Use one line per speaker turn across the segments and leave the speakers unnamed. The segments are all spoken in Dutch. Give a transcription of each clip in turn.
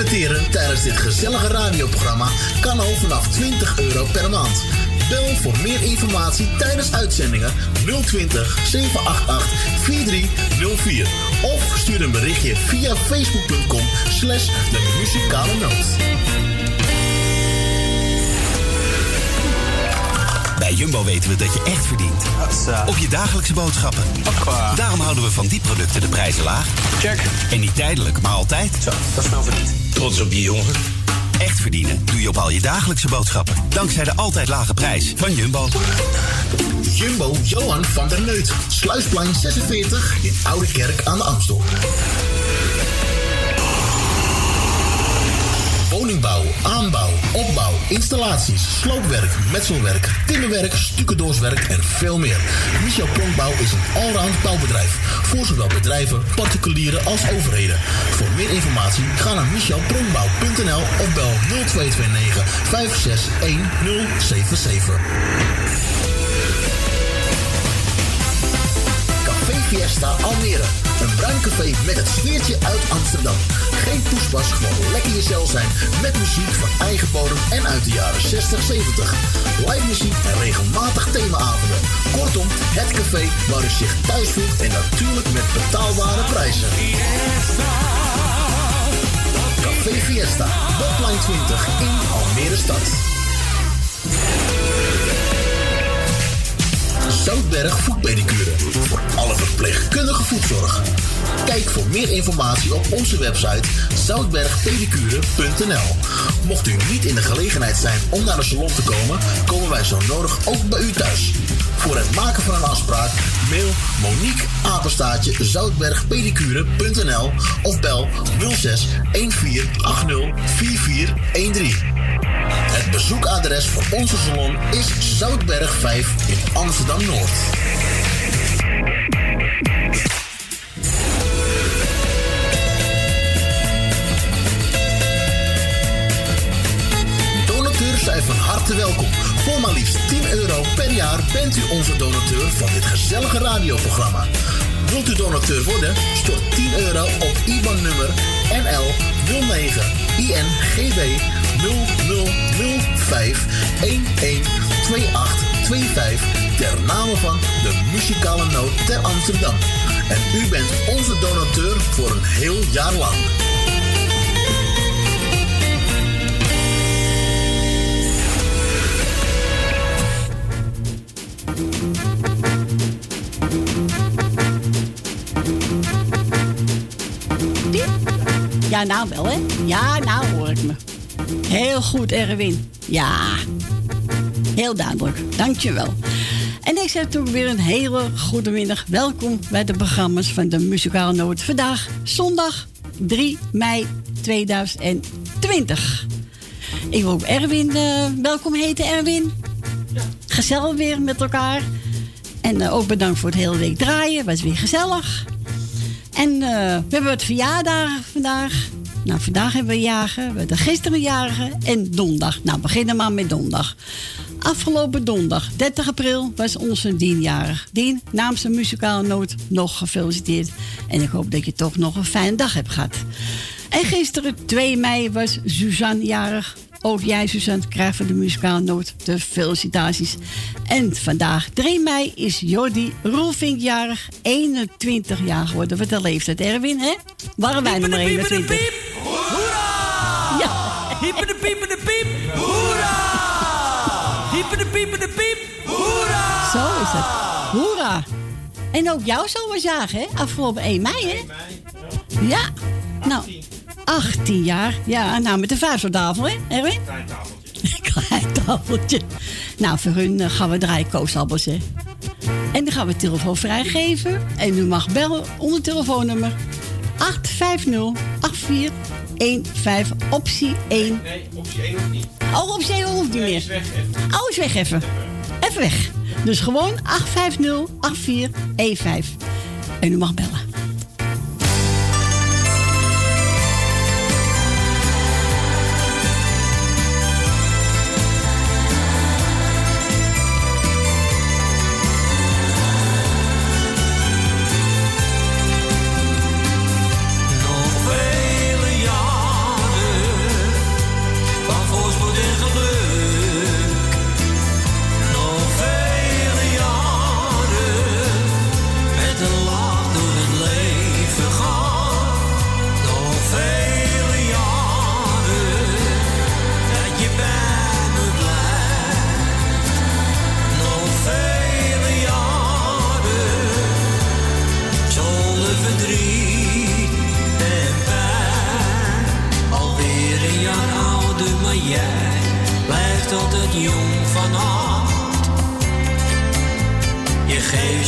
Adverteren tijdens dit gezellige radioprogramma kan al vanaf 20 euro per maand. Bel voor meer informatie tijdens uitzendingen 020 788 4304 of stuur een berichtje via facebook.com slash de muzikale noot.
Bij Jumbo weten we dat je echt verdient. Op je dagelijkse boodschappen. Daarom houden we van die producten de prijzen laag. Check. En niet tijdelijk, maar altijd. Zo, dat is nou verdiend. Trots op je jongen. Echt verdienen doe je op al je dagelijkse boodschappen. Dankzij de altijd lage prijs van Jumbo.
Jumbo Johan van der Neut. Sluisplein 46 in Oude Kerk aan de Amstel. woningbouw, aanbouw, opbouw, installaties, sloopwerk, metselwerk, timmerwerk, stucadoorswerk en veel meer. Michel Pronkbouw is een allround bouwbedrijf voor zowel bedrijven, particulieren als overheden. Voor meer informatie ga naar michelpronkbouw.nl of bel 0229 561077. Café Fiesta Almere bruin café met het sfeertje uit Amsterdam. Geen poespas, gewoon lekker jezelf zijn met muziek van eigen bodem en uit de jaren 60, 70. Live muziek en regelmatig themaavonden. Kortom, het café waar u zich thuis voelt en natuurlijk met betaalbare prijzen. Café Fiesta, Botline 20 in Almere Stad. Zoutberg Voetpedicure. Voor alle verpleegkundige voetzorg. Kijk voor meer informatie op onze website zoutbergpedicure.nl. Mocht u niet in de gelegenheid zijn om naar de salon te komen, komen wij zo nodig ook bij u thuis. Voor het maken van een afspraak mail Monique Apenstaatje zoutbergpedicure.nl of bel 06 1480 4413. Het bezoekadres voor onze salon is Zoutberg 5 in Amsterdam Noord. Donateurs zijn van harte welkom. Voor maar liefst 10 euro per jaar bent u onze donateur van dit gezellige radioprogramma. Wilt u donateur worden? Stort 10 euro op IBAN-nummer NL 09 INGB 0005 112825 ter name van de muzikale noot ter Amsterdam. En u bent onze donateur voor een heel jaar lang.
Ja, nou wel, hè? Ja, nou hoor ik me. Heel goed, Erwin. Ja, heel duidelijk. Dankjewel. En ik zeg ook weer een hele goede middag. Welkom bij de programma's van de Muzikale Noot. Vandaag zondag 3 mei 2020. Ik wil ook Erwin uh, welkom heten, Erwin. Ja. Gezellig weer met elkaar. En uh, ook bedankt voor het hele week draaien. Was weer gezellig. En uh, we hebben het verjaardagen vandaag. Nou, vandaag hebben we jagen. We hebben gisteren jagen en donderdag. Nou, beginnen maar met donderdag. Afgelopen donderdag, 30 april, was onze dienjarig. Dien, namens de muzikale noot, nog gefeliciteerd. En ik hoop dat je toch nog een fijne dag hebt gehad. En gisteren, 2 mei, was Suzanne jarig. Ook jij, Suzanne, krijgt van de muzikale noot de felicitaties. En vandaag, 3 mei, is Jordi Roelvink jarig. 21 jaar geworden. Wat een leeftijd, Erwin, hè? Waren wij nog maar 21?
Hoera! Ja. Hiepen de piepen de piep. Hoera! Hiepen de piepen de piep. Hoera!
Zo is het. Hoera! En ook jou zal we zagen, hè? Afgelopen 1 mei, hè? 1 mei. Ja. Nou, 18 jaar. Ja, nou met de vuisteltafel, hè, Erwin? Klein tafeltje. Klein tafeltje. Nou, voor hun uh, gaan we draaien koosappels, hè. En dan gaan we telefoon vrijgeven. En u mag bellen onder telefoonnummer 850 8415 optie 1.
Nee, optie 1 hoeft niet. Oh,
optie 1 hoeft niet meer.
Is weg even.
Oh, is weg even. Even weg. Dus gewoon 850 8415. En u mag bellen.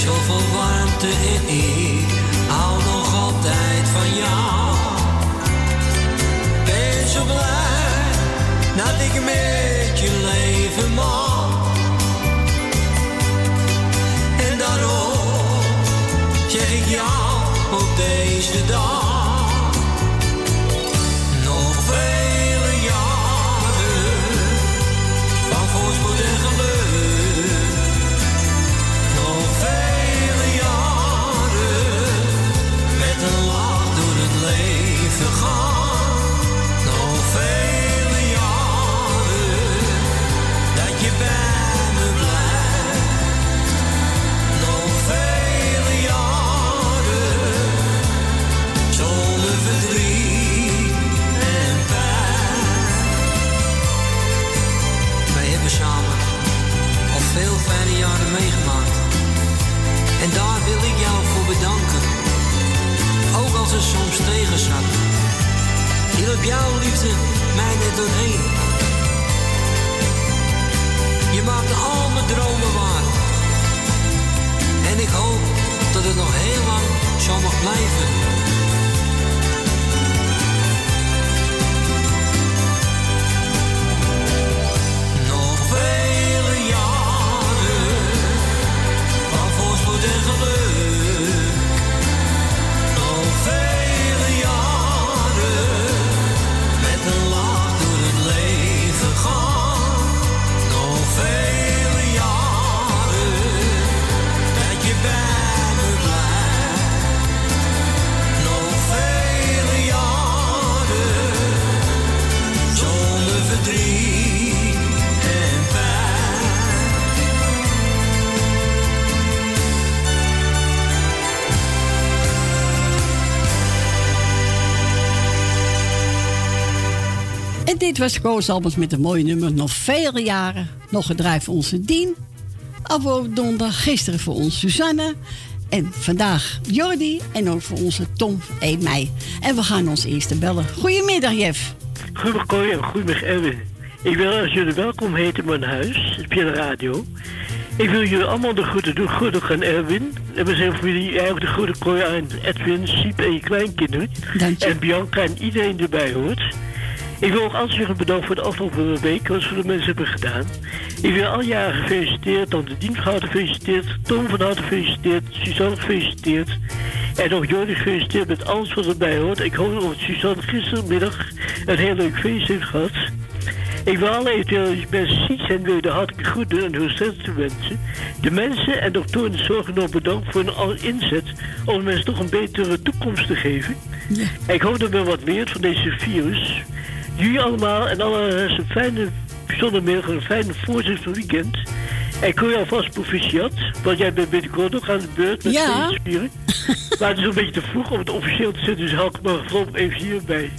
zoveel warmte in ik hou nog altijd van jou. Ben zo blij dat ik met je leven mag. En daarom zeg ik jou op deze dag. nog vele jaren, dat je bij me blijft. Nog vele jaren, zonder verdriet en pijn. Wij hebben samen al veel fijne jaren meegemaakt. En daar wil ik jou voor bedanken ook als het soms tegenzat. Op jouw liefde mij net doorheen. Je maakt al mijn dromen waar. En ik hoop dat het nog heel lang zo mag blijven. Nog vele jaren van voorspoed en geluk.
dit was Koos Albers met een mooi nummer. Nog vele jaren. Nog gedraaid voor onze Dien. Afgelopen donderdag, gisteren voor ons Susanne En vandaag Jordi. En ook voor onze Tom 1 mei. En we gaan ons eerste bellen. Goedemiddag,
Jef. Goedemorgen en goedemiddag Erwin. Ik wil jullie welkom heten in mijn huis, via de radio. Ik wil jullie allemaal de goede doen. Aan Erwin. En we zijn voor jullie eigenlijk eh, de groeten kooi aan Edwin, Siep en je kleinkinderen. En Bianca en iedereen erbij hoort. Ik wil ook hartstikke bedanken voor de afgelopen week, wat ze voor de mensen hebben gedaan. Ik wil al jaren gefeliciteerd, Tante de van harte gefeliciteerd, Tom van harte gefeliciteerd, Suzanne gefeliciteerd. En ook Jordi gefeliciteerd met alles wat erbij hoort. Ik hoop dat Suzanne gistermiddag een heel leuk feest heeft gehad. Ik wil alle eventueel mensen ziek zijn wil de hartelijke groeten en te wensen. De mensen en doktoren in de zorg bedankt voor hun inzet om mensen toch een betere toekomst te geven. Ik hoop dat we wat meer van deze virus. Jullie allemaal en alle een fijne zondagmiddag en een fijne voorzitter weekend. En kun je alvast proficiat, want jij bent binnenkort ook aan de beurt met
ja.
spieren. maar het is een beetje te vroeg om het officieel te zetten, dus haal ik maar volop even hierbij.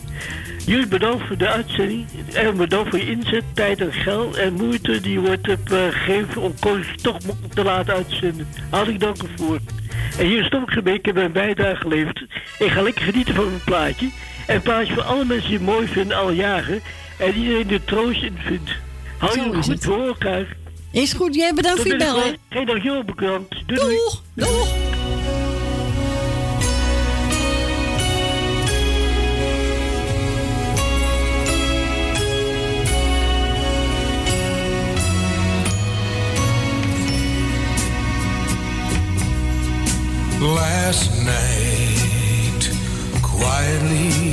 Jullie bedankt voor de uitzending en bedankt voor je inzet, tijd en geld en moeite die wordt eh, gegeven om Koos toch te laten uitzenden. Hartelijk dank ervoor. En hier stop ik een ik heb mijn bijdrage geleverd. Ik ga lekker genieten van mijn plaatje. En paas voor alle mensen die het mooi vinden al jaren. En iedereen de troost in vindt. Hou je goed het. voor elkaar.
Is goed, jij bedankt voor je bel.
Geen dag joh, bekant.
Doei. Doeg. Doeg. Doeg.
Last night, quietly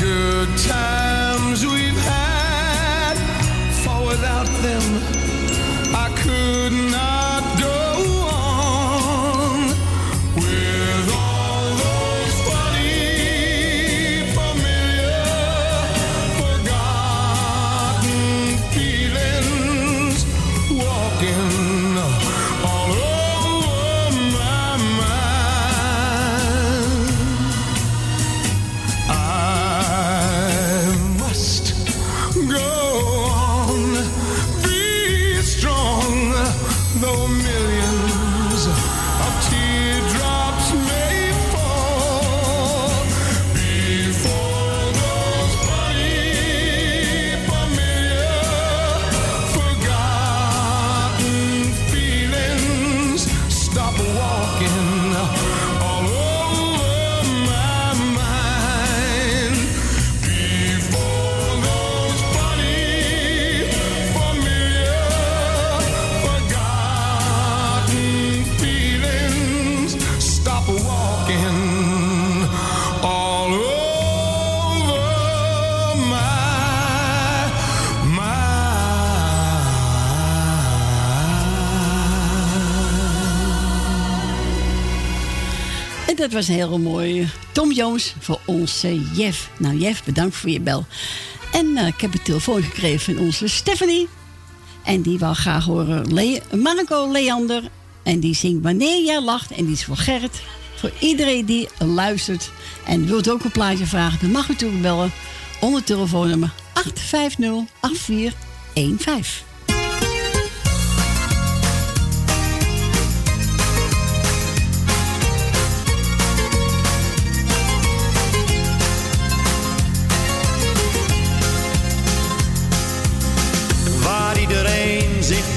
good times we've had, for without them, I could not.
Dat was een hele mooie Tom Jones voor onze Jeff. Nou, Jeff, bedankt voor je bel. En uh, ik heb een telefoon gekregen van onze Stephanie. En die wil graag horen Le Marco Leander. En die zingt Wanneer jij lacht. En die is voor Gerrit. Voor iedereen die luistert. En wilt ook een plaatje vragen, dan mag u toe bellen. Onder telefoonnummer 850 8415.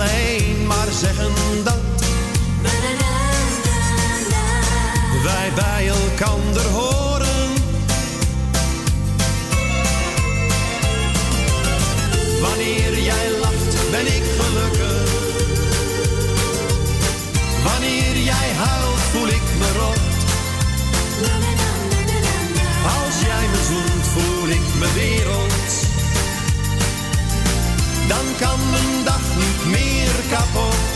alleen maar zeggen dat wij bij elkander horen. Wanneer jij lacht, ben ik gelukkig. Wanneer jij huilt, voel ik me rot. Als jij me zoent, voel ik me wereld dan kan mijn dag niet meer kapot.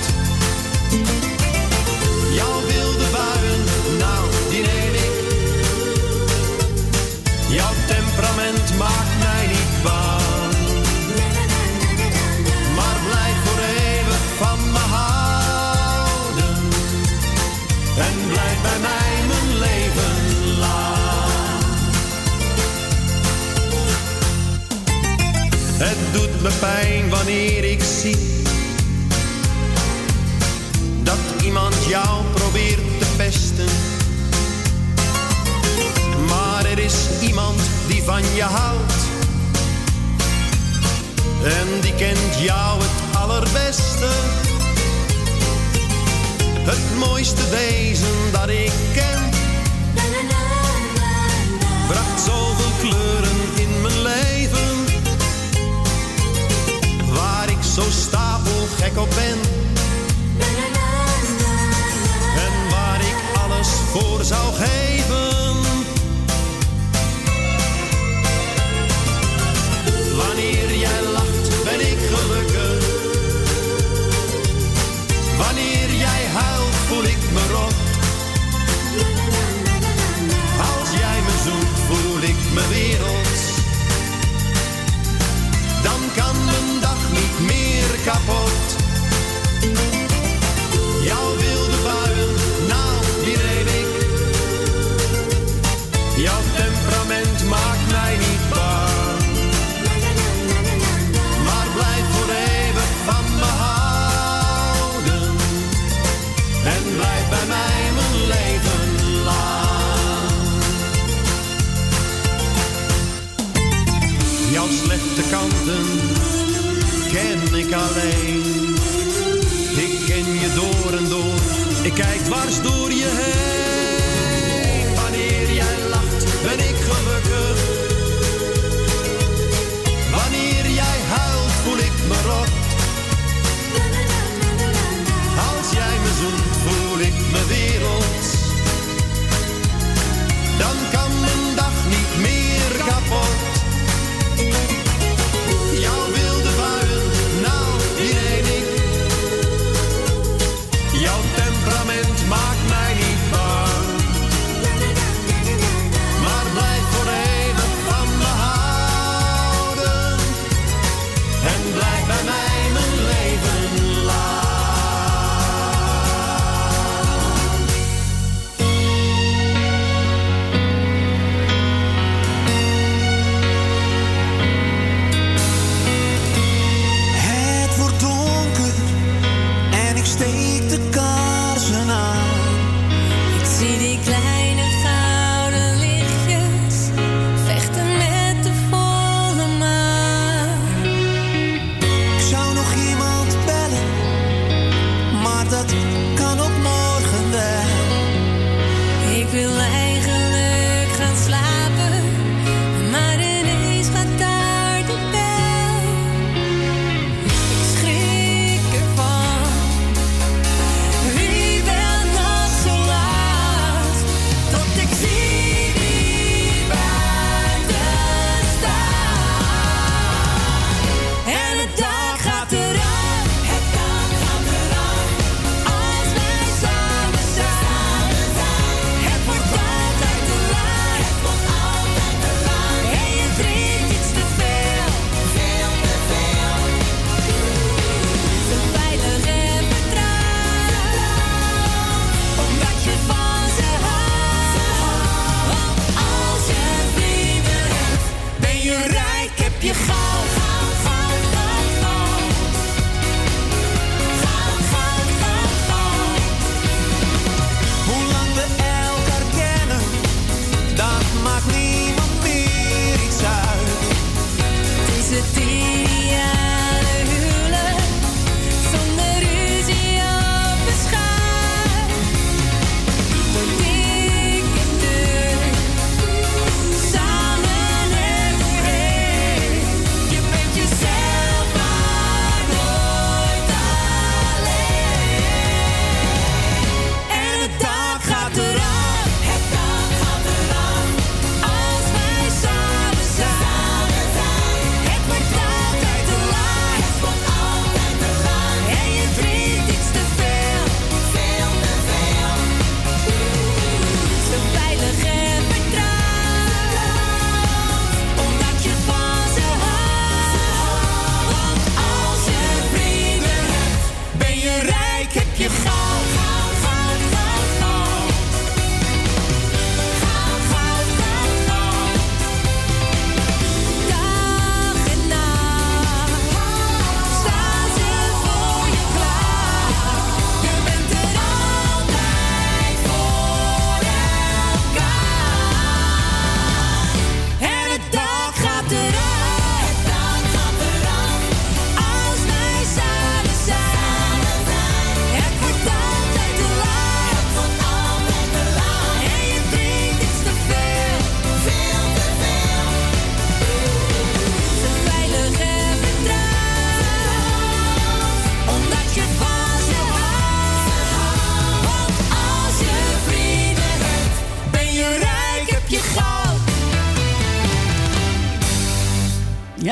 Doet me pijn wanneer ik zie dat iemand jou probeert te pesten. Maar er is iemand die van je houdt en die kent jou het allerbeste. Het mooiste wezen dat ik ken, bracht zoveel kleuren gek ben. En waar ik alles voor zou geven.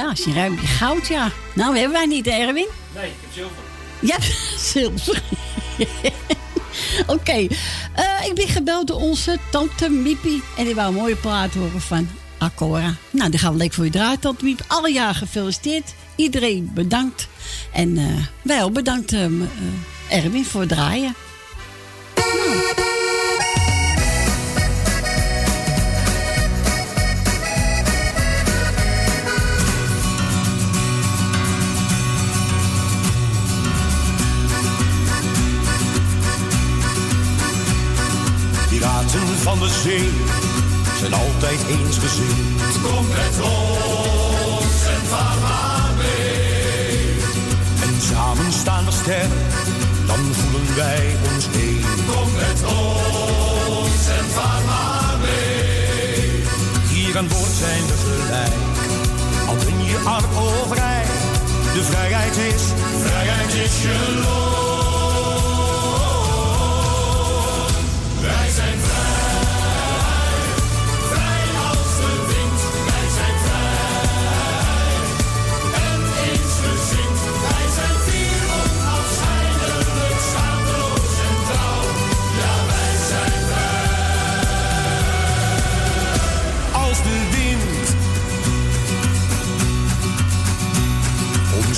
Ja, als je ruimt je goud, ja. Nou, hebben wij niet, hè, Erwin?
Nee, ik heb zilver.
Ja, zilver. Oké, eh, ik ben gebeld door onze tante Miepie. En die wou een mooie plaat horen van Acora. Nou, die gaan we lekker voor je draaien, tante Miep. Alle jaar gefeliciteerd. Iedereen bedankt. En eh, wij ook bedankt, eh, Erwin, voor het draaien.
De zee zijn altijd eensgezind. Kom met ons en vaar maar mee. En samen staan we sterk, dan voelen wij ons één. Kom met ons en vaar maar mee. Hier aan boord zijn we gelijk, al ben je arm of rijk. De vrijheid is, vrijheid is je loon.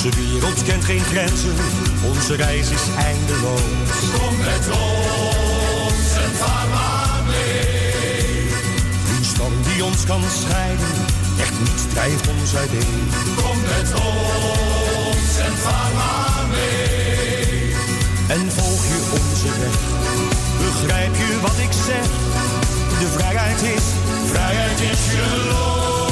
Onze wereld kent geen grenzen, onze reis is eindeloos. Kom met ons en vaar maar mee. Storm die ons kan scheiden, echt niets drijft ons uiteen. Kom met ons en vaar maar mee. En volg je onze weg, begrijp je wat ik zeg? De vrijheid is, vrijheid is je loon.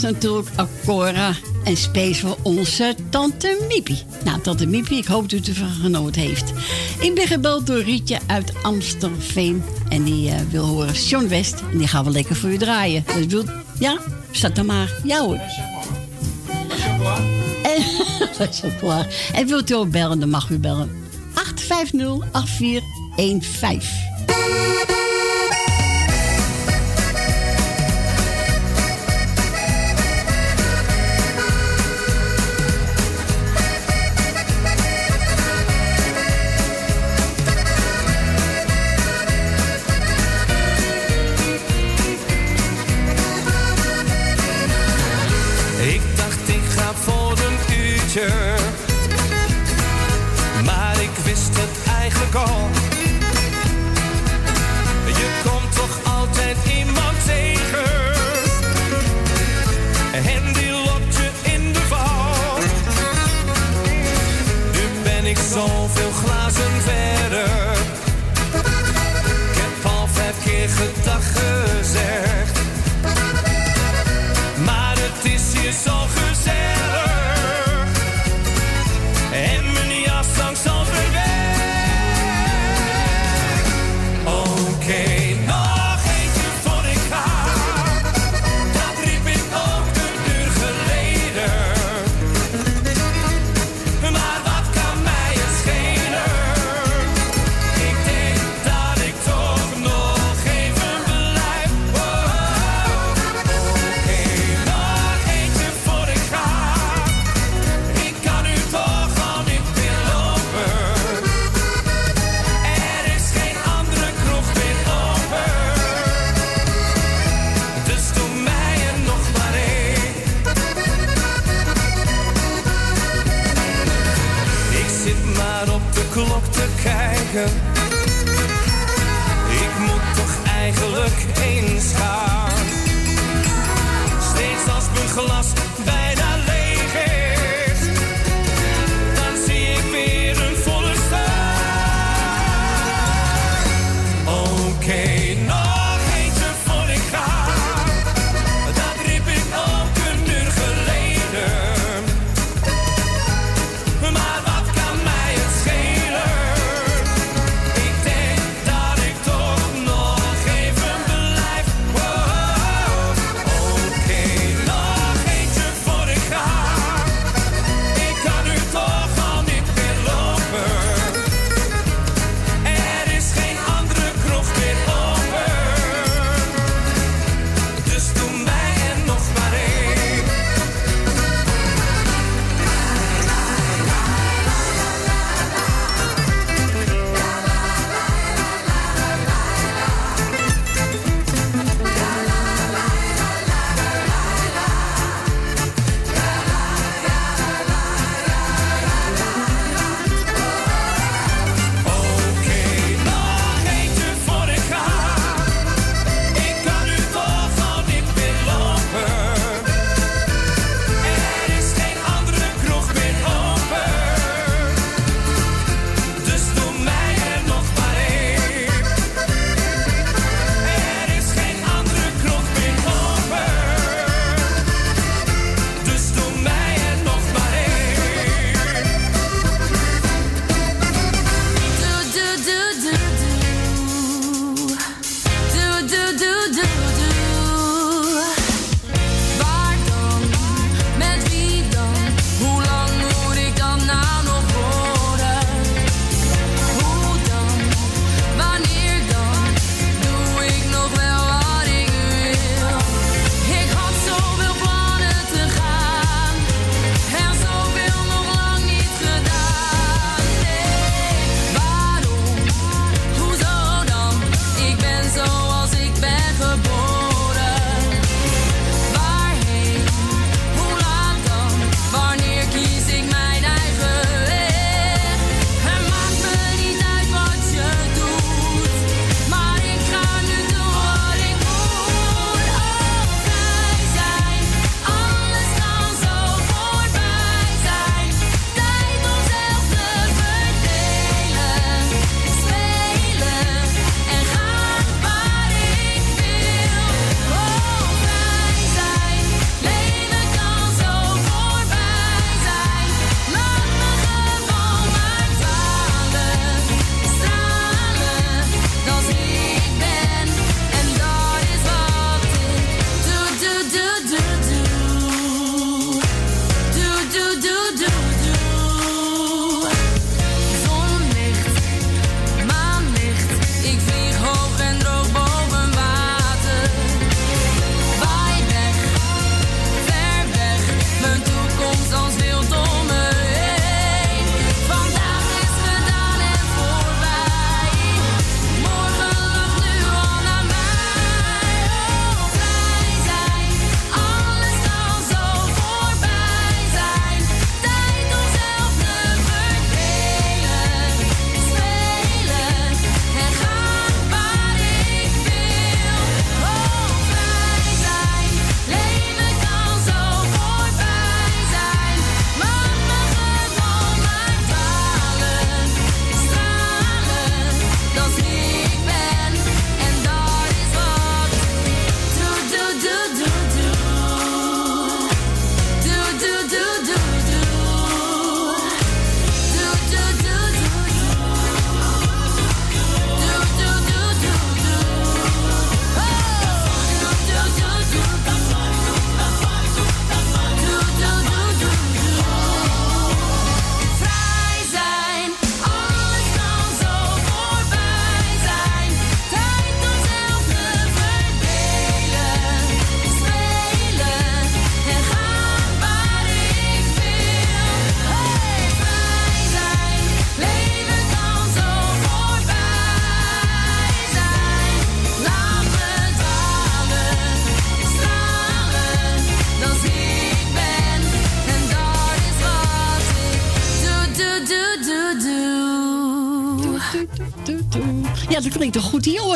natuurlijk Acora en Space voor onze tante Miepie. Nou, tante Miepie, ik hoop dat u ervan genoten heeft. Ik ben gebeld door Rietje uit Amsterdam En die eh, wil horen John West. En die gaan we lekker voor u draaien. Dus wil, ja, zat dan maar. Ja hoor. En, en wilt u ook bellen, dan mag u bellen. 850 8415.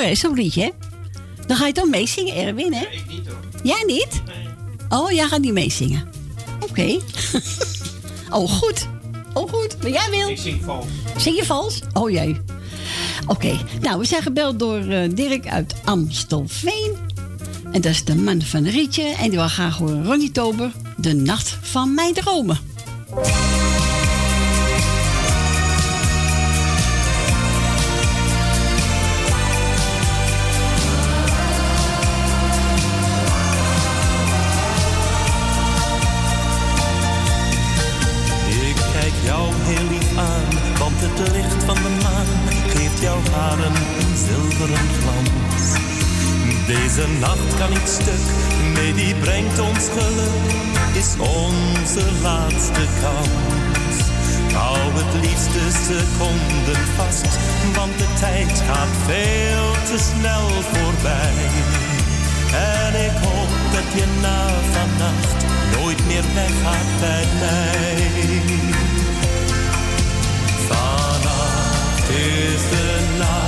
Eh, zo'n liedje. Dan ga je dan meezingen, Erwin, hè?
Nee, ik niet hoor.
Jij niet? Nee. Oh, jij gaat niet meezingen. Oké. Oh, goed. Oh, goed. Maar jij wil.
Ik zing vals.
Zing je vals? Oh, jij. Oké. Nou, we zijn gebeld door eh, Dirk uit Amstelveen. En dat is de man van Rietje. En die wil graag horen Ronnie Tober. De nacht van mijn dromen.
is onze laatste kans. Hou het liefst de seconden vast, want de tijd gaat veel te snel voorbij. En ik hoop dat je na vannacht nooit meer
weg gaat bij
mij. Vannacht is
de nacht.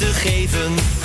Te geven.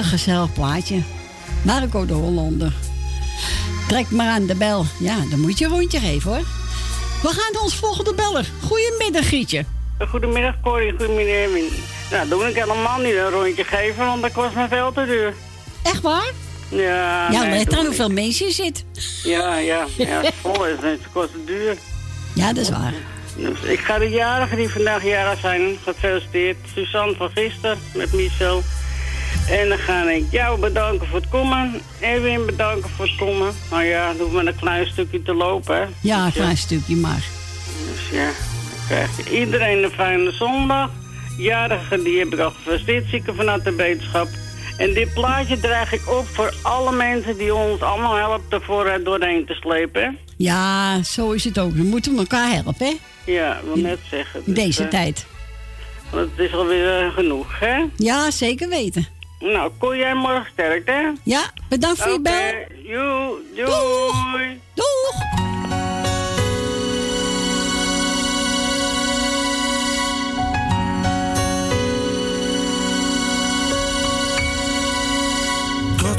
Een
gezellig plaatje. Marco de Hollander. Trek maar aan de bel. Ja, dan moet je een rondje geven hoor. We gaan naar ons volgende beller. Goedemiddag Gietje.
Goedemiddag Corrie, goedemiddag Erwin. Nou, doe ik helemaal niet een rondje geven, want dat kost me veel te duur.
Echt waar?
Ja,
ja,
nee,
let aan hoeveel mensen je zit.
Ja, ja, ja. Het vol is, het kost het duur.
Ja, dat is waar.
Dus ik ga de jarigen die vandaag jarig zijn, gefeliciteerd. Suzanne van gisteren met Michel. En dan ga ik jou bedanken voor het komen. Erwin bedanken voor het komen. Nou ja, doe maar een klein stukje te lopen, hè.
Ja, een
Dus,
klein stukje maar.
Dus ja, dan krijgt iedereen een fijne zondag. Jarigen, die heb ik al gefeliciteerd, zieken vanuit de wetenschap. En dit plaatje draag ik op voor alle mensen die ons allemaal helpen ervoor er doorheen te slepen.
Ja, zo is het ook. We moeten elkaar helpen, hè?
Ja, ik wil net zeggen. Dus,
deze
eh,
tijd.
Want het is alweer eh, genoeg, hè?
Ja, zeker weten.
Nou, kon jij morgen sterk, hè?
Ja, bedankt voor je bel.
Joe, doei.
Doeg.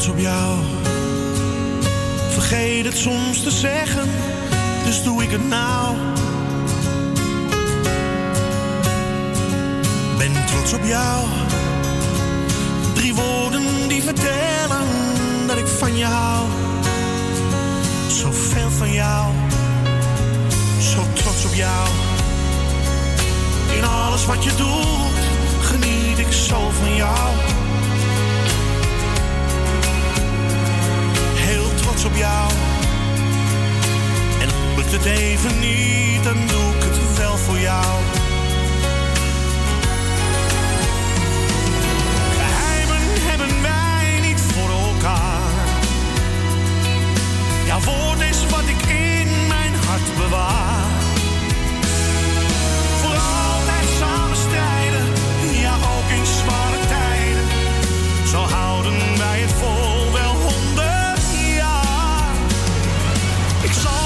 trots op jou. Vergeet het soms te zeggen, dus doe ik het nou. Ben trots op jou. Drie woorden die vertellen dat ik van je hou. Zoveel van jou. Zo trots op jou. In alles wat je doet, geniet ik zo van jou. heel trots op jou. En lukt het even niet, dan doe ik het wel voor jou. Bewaar. Voor altijd samen strijden, ja ook in zware tijden. Zo houden wij het vol wel honderd jaar. Ik zal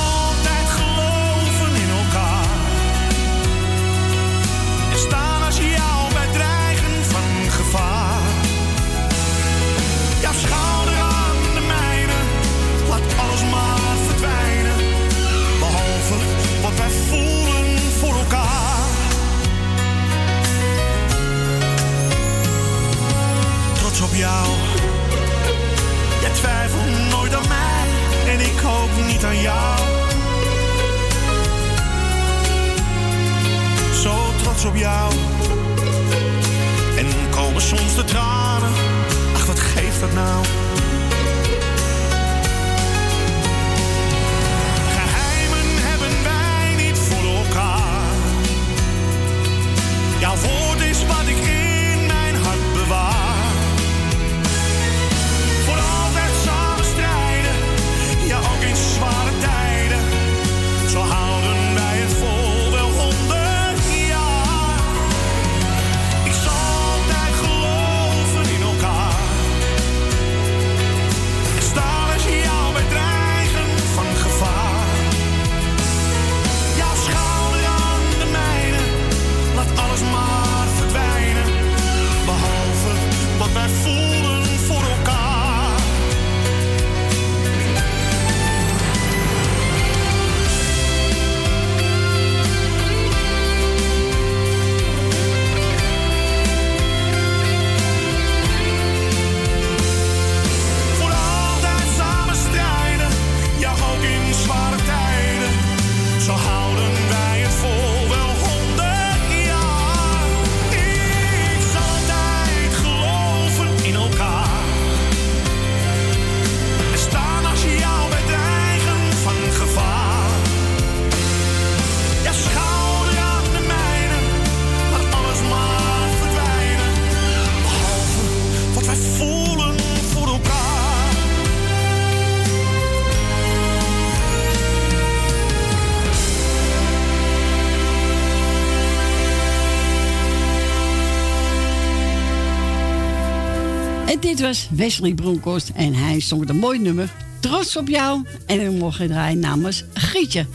was Wesley Bronkhorst en hij zong een mooi nummer. Trots op jou. En we mogen draaien namens Grietje.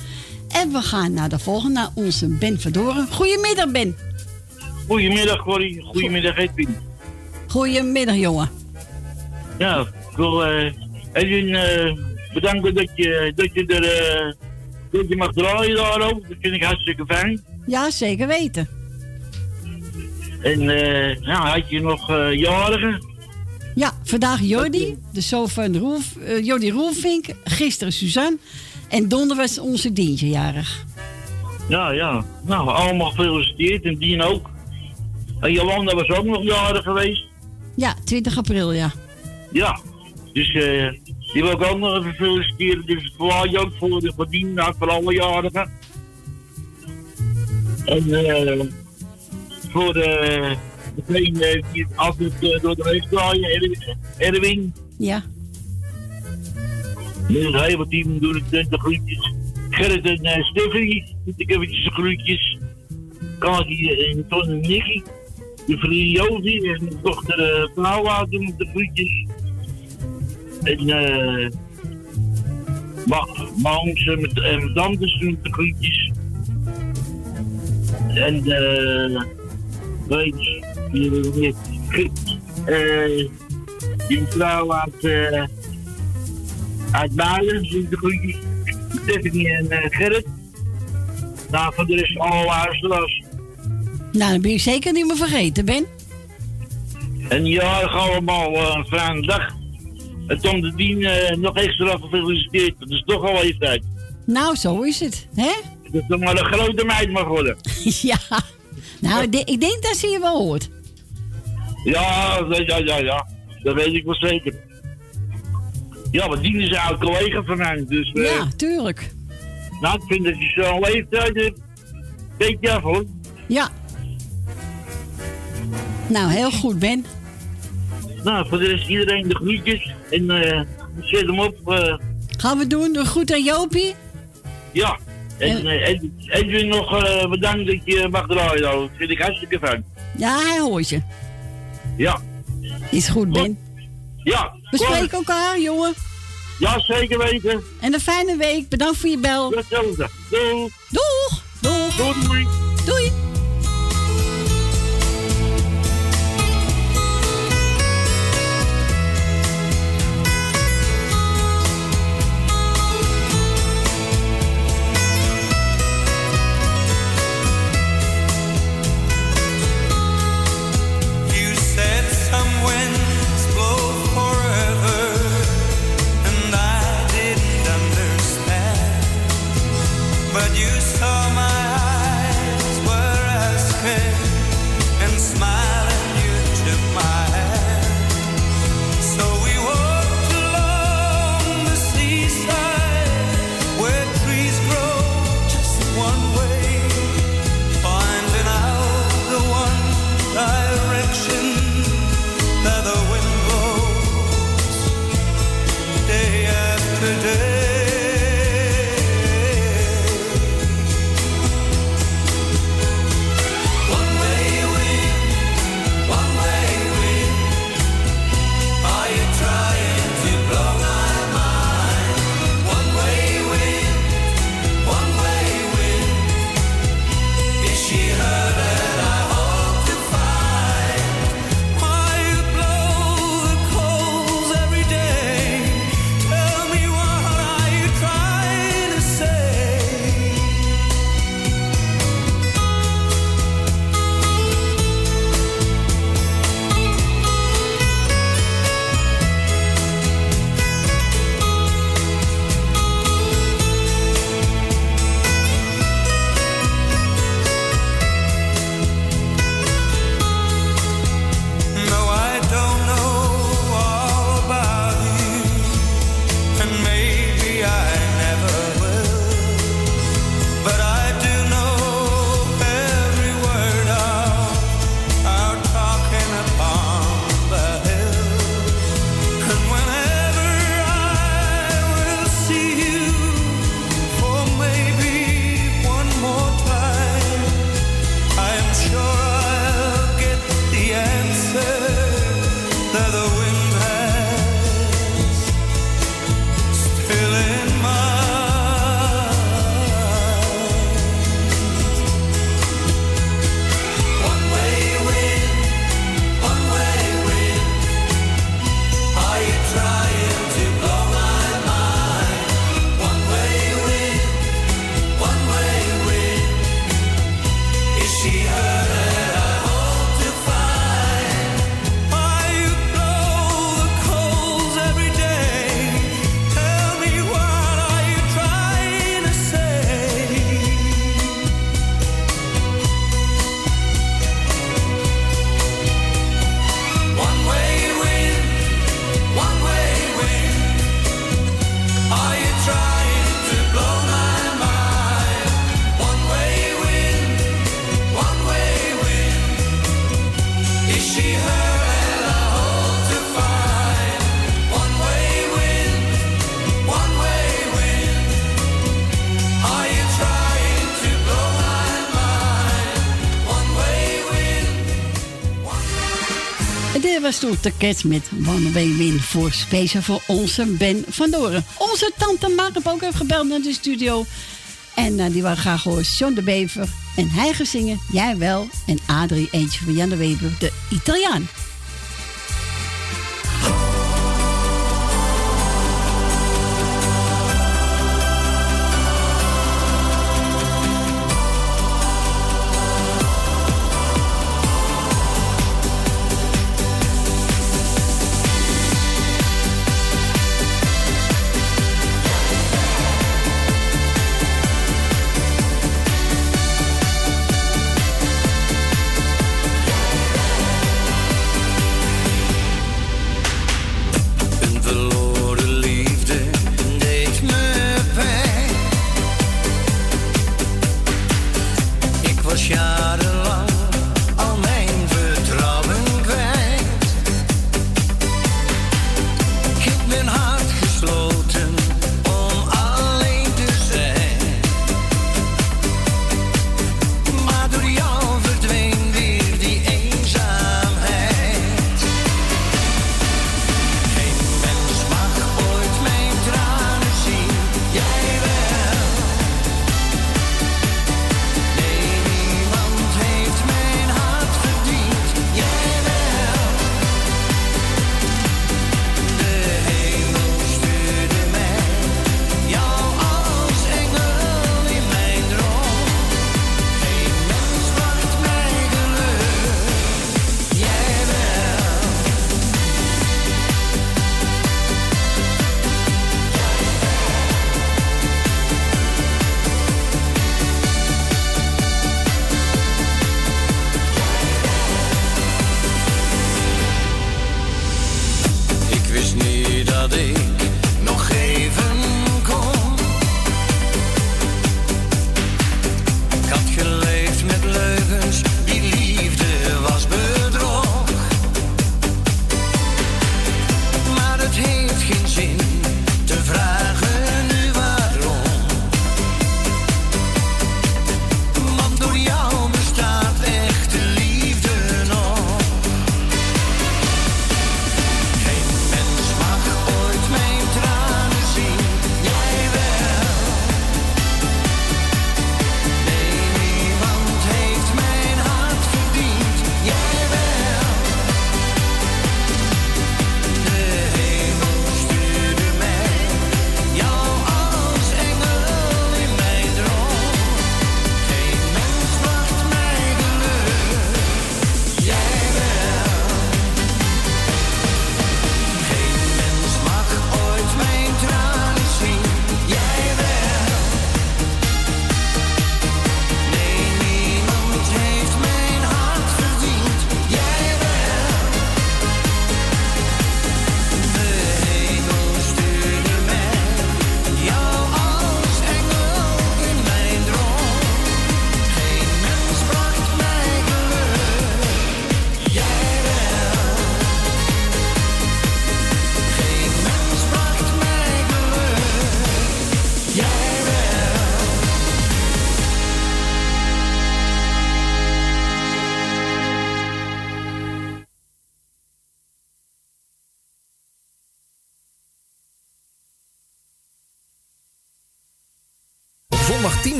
En we gaan naar de volgende, naar onze Ben Verdoren. Goedemiddag Ben.
Goedemiddag Corrie, goedemiddag Edwin.
Goedemiddag jongen.
Ja, ik wil eh, Edwin eh, bedanken dat je, dat je er eh, dat je mag draaien daarop. Dat vind ik hartstikke fijn.
Ja, zeker weten.
En nou, had je nog jarigen?
Ja, vandaag Jordi, de zoon van Roelf, eh, Jordi Roelvink. Gisteren Suzanne. En donder was onze Dientje jarig.
Ja, ja. Nou, allemaal gefeliciteerd en Dien ook. En Jolanda was ook nog jarig geweest.
Ja, 20 april, ja.
Ja, dus eh die wil ik ook nog even feliciteren. Dus voor je ook voor de verdienen, nou, voor alle jarigen. En eh voor de, degene die het altijd eh, door de week draaien, Erwin-.
Ja.
Het hele team doe ik de, de groetjes. Gerrit en Stefanie, doe ik eventjes de groetjes. Kaki en Ton en Nicky. De vriend Josie en de dochter Paula doen de groetjes. En eh. Ma en mijn tantes doen de groetjes. En eh. weet je? Eh. Die vrouw uit. eh uit Builen, doen ik de groetjes. Stephanie en eh, Gerrit. Nou, voor de rest alle luisteraars.
Nou, dan ben je zeker niet meer vergeten, Ben.
En ja, allemaal een fijne dag. En Tom de Dien eh, nog extra gefeliciteerd. Dat is toch al leeftijd.
Nou, zo is het, hè?
Dat het maar een grote meid mag worden.
ja. Nou, ik denk- ik denk dat ze je wel hoort.
Ja, ja, ja, ja. Dat weet ik wel zeker. Ja, maar Dien is een oud collega van mij. Dus, eh,
Ja, tuurlijk.
Nou, ik vind dat je zo'n leeftijd hebt. Weet je af hoor.
Ja. Nou, heel goed, Ben.
Nou, voor de rest iedereen de groetjes. En eh zet hem op. eh,
Gaan we doen. Goed aan Jopie.
ja. En Ed- Edwin nog bedankt dat je mag draaien. Nou. Dat vind ik hartstikke fijn.
Ja, hij hoort je.
Ja.
Is goed, Ben.
Ja.
We spreken elkaar, jongen.
Ja, zeker weten.
En een fijne week. Bedankt voor je bel.
Hetzelfde. Doei.
Doeg. Doeg.
Doei.
Doei.
Was toen met One Way Win voor speciaal voor onze Ben van Doren. Onze tante Mark ook even gebeld naar de studio. En eh, die wou graag horen John de Bever. En hij gaat zingen Jij wel. En Adrie eentje van Jan de Wever, de Italiaan.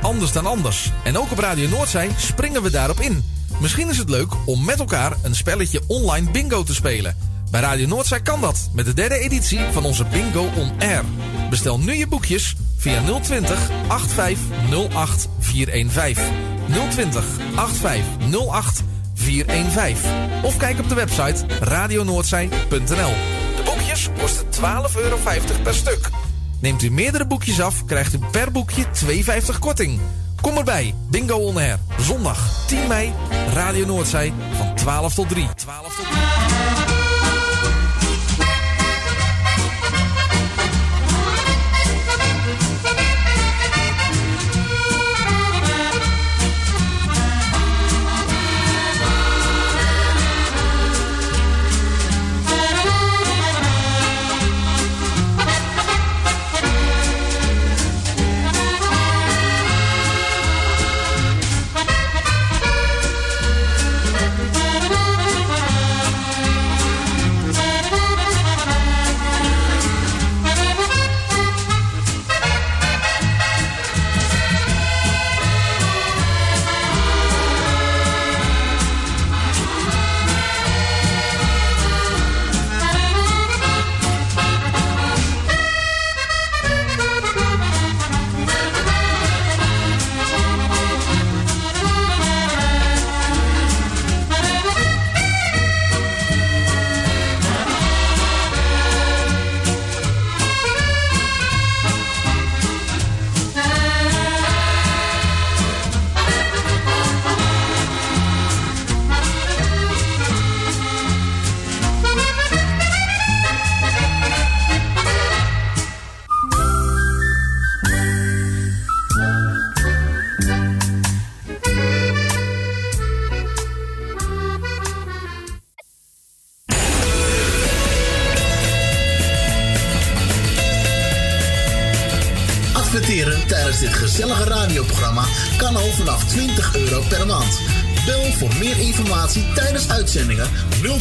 Anders dan anders. En ook op Radio Noordzij springen we daarop in. Misschien is het leuk om met elkaar een spelletje online bingo te spelen. Bij Radio Noordzij kan dat met de derde editie van onze Bingo on Air. Bestel nu je boekjes via 020 8508 415. 020 8508 415. Of kijk op de website radionoordzij.nl. De boekjes kosten 12,50 euro per stuk. Neemt u meerdere boekjes af, krijgt u per boekje 2,50 korting. Kom erbij, Bingo On Air. Zondag 10 mei, Radio Noordzij van 12 tot 3. 12 tot 3.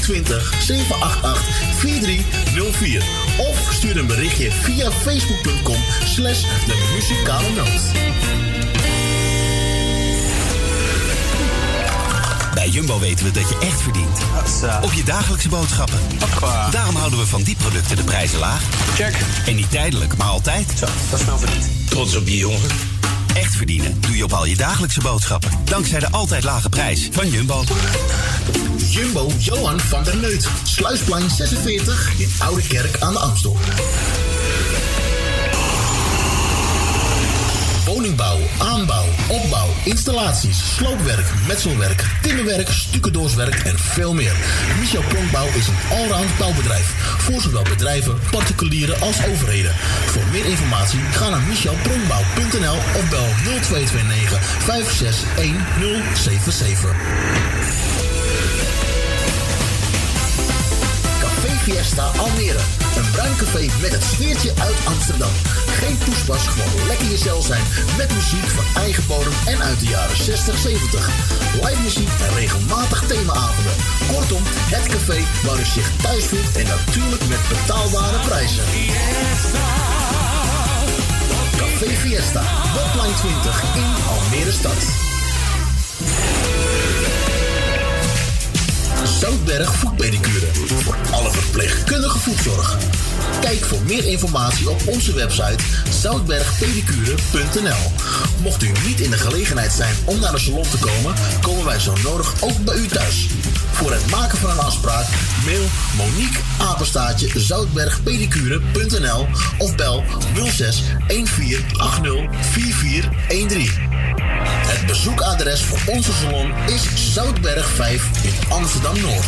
020 788 4304 of stuur een berichtje via facebook.com slash de muzikale noot.
Bij Jumbo weten we dat je echt verdient. Op je dagelijkse boodschappen. Daarom houden we van die producten de prijzen laag. Check. En niet tijdelijk, maar altijd. Zo, dat is wel verdiend. Trots op je jongen. Echt verdienen doe je op al je dagelijkse boodschappen. Dankzij de altijd lage prijs van Jumbo.
Jumbo Johan van der Neut. Sluisplein 46 in Oude Kerk aan de Amstel. Woningbouw, aanbouw, opbouw, installaties, sloopwerk, metselwerk, timmerwerk, stucadoorswerk en veel meer. Michel Pronkbouw is een allround bouwbedrijf. Voor zowel bedrijven, particulieren als overheden. Voor meer informatie ga naar michelpronkbouw.nl of bel 0229 561077. Café Fiesta Almere. Een bruin café met het sfeertje uit Amsterdam. Geen poespas, gewoon lekker jezelf zijn. Met muziek van eigen bodem en uit de jaren 60, 70. Live muziek en regelmatig themaavonden. Kortom, het café waar u zich thuis voelt en natuurlijk met betaalbare prijzen. Café Fiesta, Botline 20 in Almere Stad. Zoutberg Voetpedicure. Voor alle verpleegkundige voetzorg. Kijk voor meer informatie op onze website zoutbergpedicure.nl. Mocht u niet in de gelegenheid zijn om naar de salon te komen, komen wij zo nodig ook bij u thuis. Voor het maken van een afspraak, mail Monique Apenstaatje zoutbergpedicure.nl of bel 06 1480 4413. Het bezoekadres voor onze salon is Zoutberg 5 in Amsterdam Noord.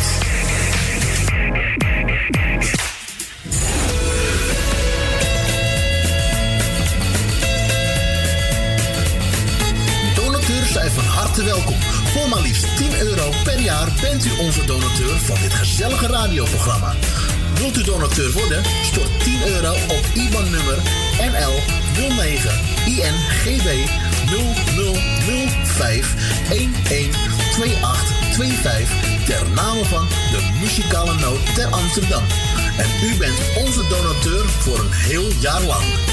Donateurs zijn van harte welkom. Voor maar liefst 10 euro per jaar bent u onze donateur van dit gezellige radioprogramma. Wilt u donateur worden? Stort 10 euro op IBAN-nummer NL 09 INGB 0005 112825 ter name van de muzikale noot ter Amsterdam. En u bent onze donateur voor een heel jaar lang.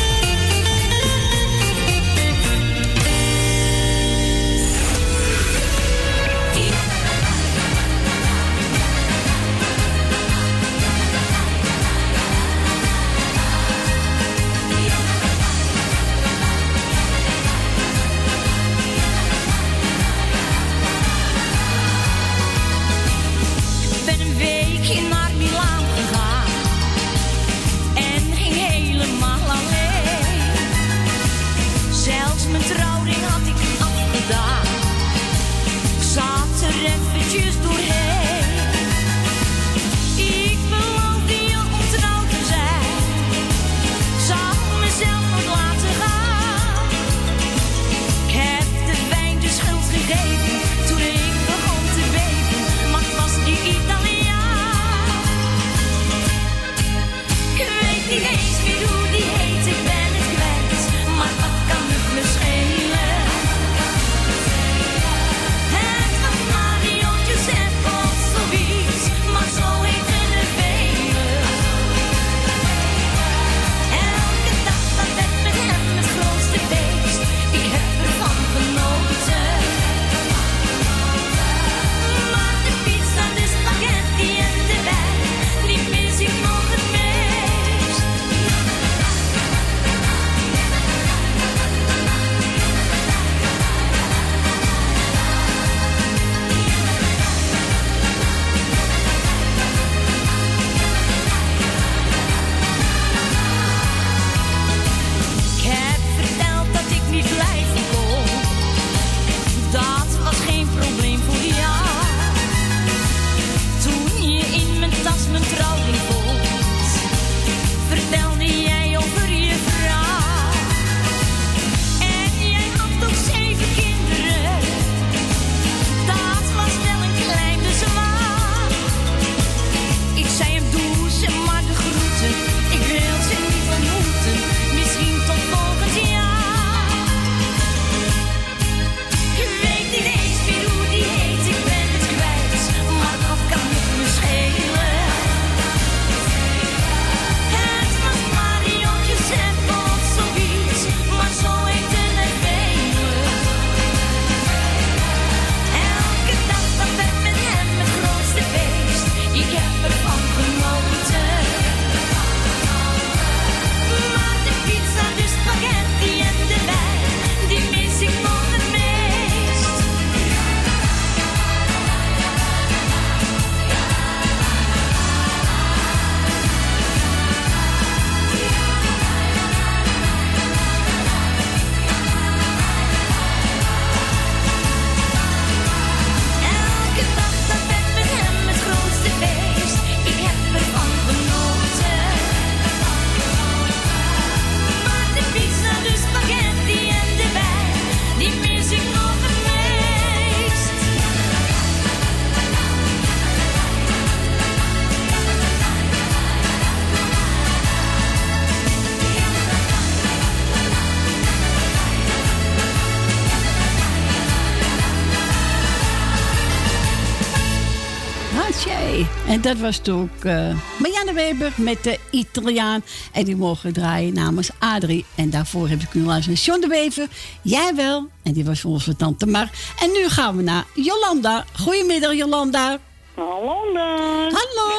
Dat was toen ook
eh, Marianne Weber met de Italiaan. En die mogen draaien namens Adrie. En daarvoor heb ik kunnen luisteren naar John de Wever. Jij wel. En die was onze tante Mar. En nu gaan we naar Jolanda. Goedemiddag Jolanda.
Jolanda.
Hallo.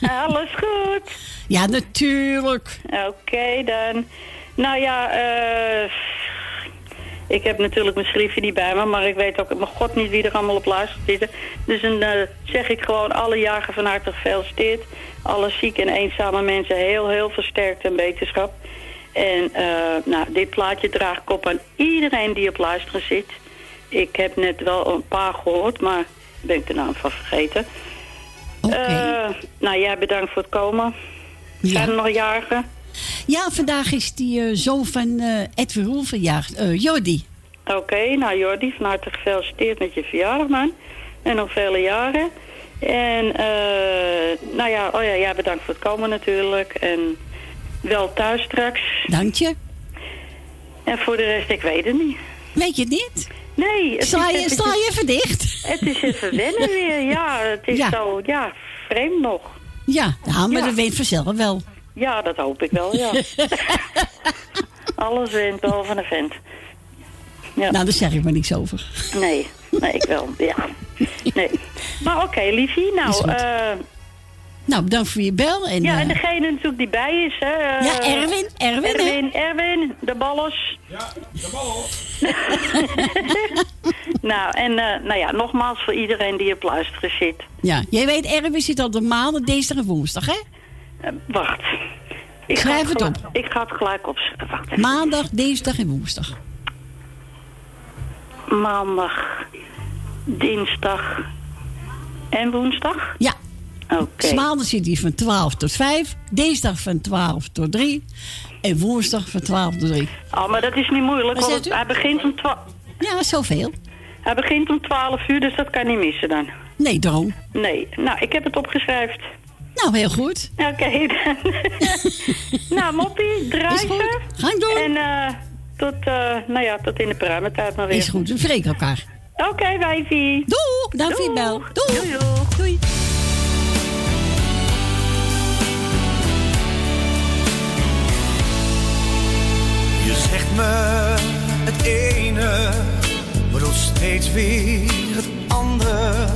Alles goed?
Ja, natuurlijk.
Oké dan. Nou ja, eh, ik heb natuurlijk mijn schriftje niet bij me, maar ik weet ook mijn god niet wie er allemaal op luistert zitten. Dus dan eh, zeg ik gewoon alle jagen van harte gefeliciteerd. Alle zieke en eenzame mensen heel, heel versterkt en beterschap. En eh, nou, dit plaatje draag ik op aan iedereen die op luisteren zit. Ik heb net wel een paar gehoord, maar ben ik de naam van vergeten. Eh, nou, jij bedankt voor het komen. Zijn er nog jarigen?
Ja, vandaag is die eh, zoon van eh Edwin Roel verjaagd. eh Jordi.
Oké, nou Jordi, van harte gefeliciteerd met je verjaardag, man. En nog vele jaren. En, nou ja, oh ja, jij bedankt voor het komen natuurlijk. En wel thuis straks.
Dank je.
En voor de rest, ik weet het niet.
Weet je het niet?
Nee. Het
Sla
is
je,
even-
sla je even dicht?
Het is even wennen weer, ja. Het is
Ja.
zo, ja, vreemd nog.
Ja, ja maar
Ja.
dat weet vanzelf wel.
Ja, dat hoop ik wel, ja. Alles wint behalve een vent. Ja.
Nou, daar zeg ik maar niks over.
Nee, nee, ik wel, ja. Nee. Maar oké, liefie, nou... eh
Nou, bedankt voor je bel. En,
ja,
eh,
en degene natuurlijk die bij is, hè. eh,
Ja, Erwin, Erwin, hè?
Erwin, Erwin, de ballos. Ja, de ballos. nou, en eh, nou ja, nogmaals voor iedereen die op luisteren zit.
ja, jij weet, Erwin zit op de maandag, dinsdag en woensdag, hè?
Eh, wacht. Ik
Schrijf het
gelijk-
op.
Ik ga het gelijk. Wacht even.
Maandag, dinsdag en woensdag.
Maandag, dinsdag en woensdag?
Ja.
Oké.
Dus maandag zit hij van 12 tot 5, dinsdag van 12 tot 3 en woensdag van 12 tot 3.
Oh, maar dat is niet moeilijk, want hij begint om 12...
Ja, zoveel.
Hij begint om 12 uur, dus dat kan niet missen dan.
Nee, daarom.
Nee, nou, ik heb het opgeschreven.
Nou, heel goed.
Oké, dan. nou, Moppie, draai
Is goed.
ze.
Ga ik doen.
En eh, tot, eh, nou ja, tot in de pruimentijd maar weer.
Is goed, we vreken elkaar.
Oké, wijfie.
Doeg, je bel. Doeg.
Doei, doeg.
Doei.
Je zegt me het ene, maar doet steeds weer het andere.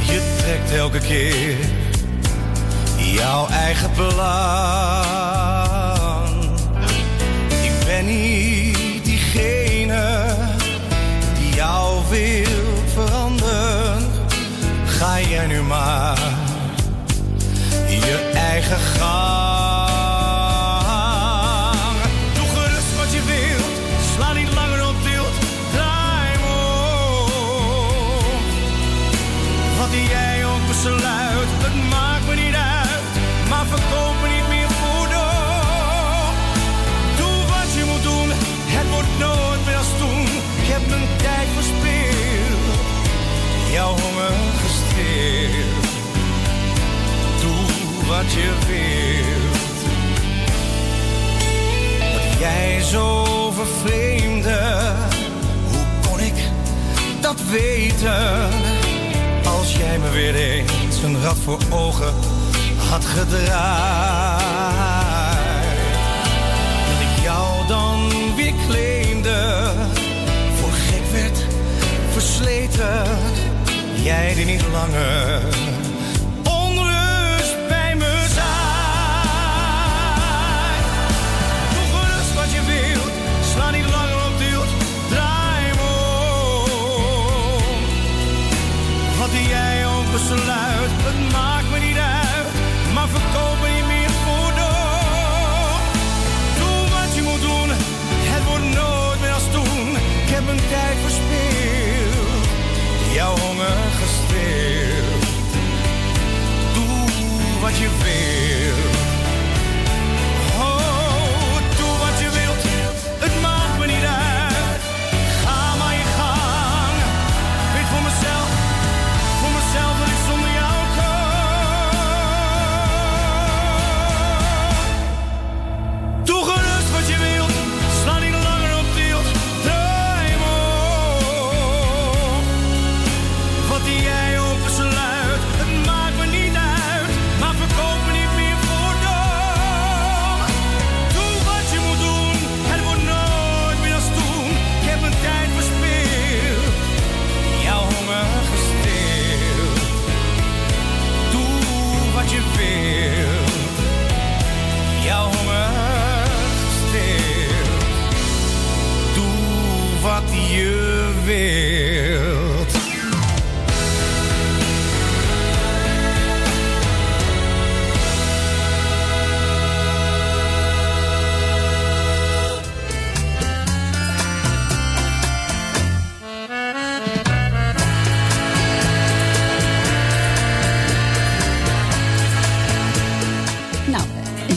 Je trekt elke keer jouw eigen belang. Ik ben niet diegene die jou wil veranderen. Ga jij nu maar je eigen gang. Wat je wilt. Wat jij zo vervreemde, hoe kon ik dat weten? Als jij me weer eens een rad voor ogen had gedraaid. Dat ik jou dan weer claimde, voor gek werd versleten. jij die niet langer het maakt me niet uit, maar verkoop niet meer voor door. Doe wat je moet doen, het wordt nooit meer als toen. Ik heb mijn tijd verspeeld, jouw honger gestild. Doe wat je wilt.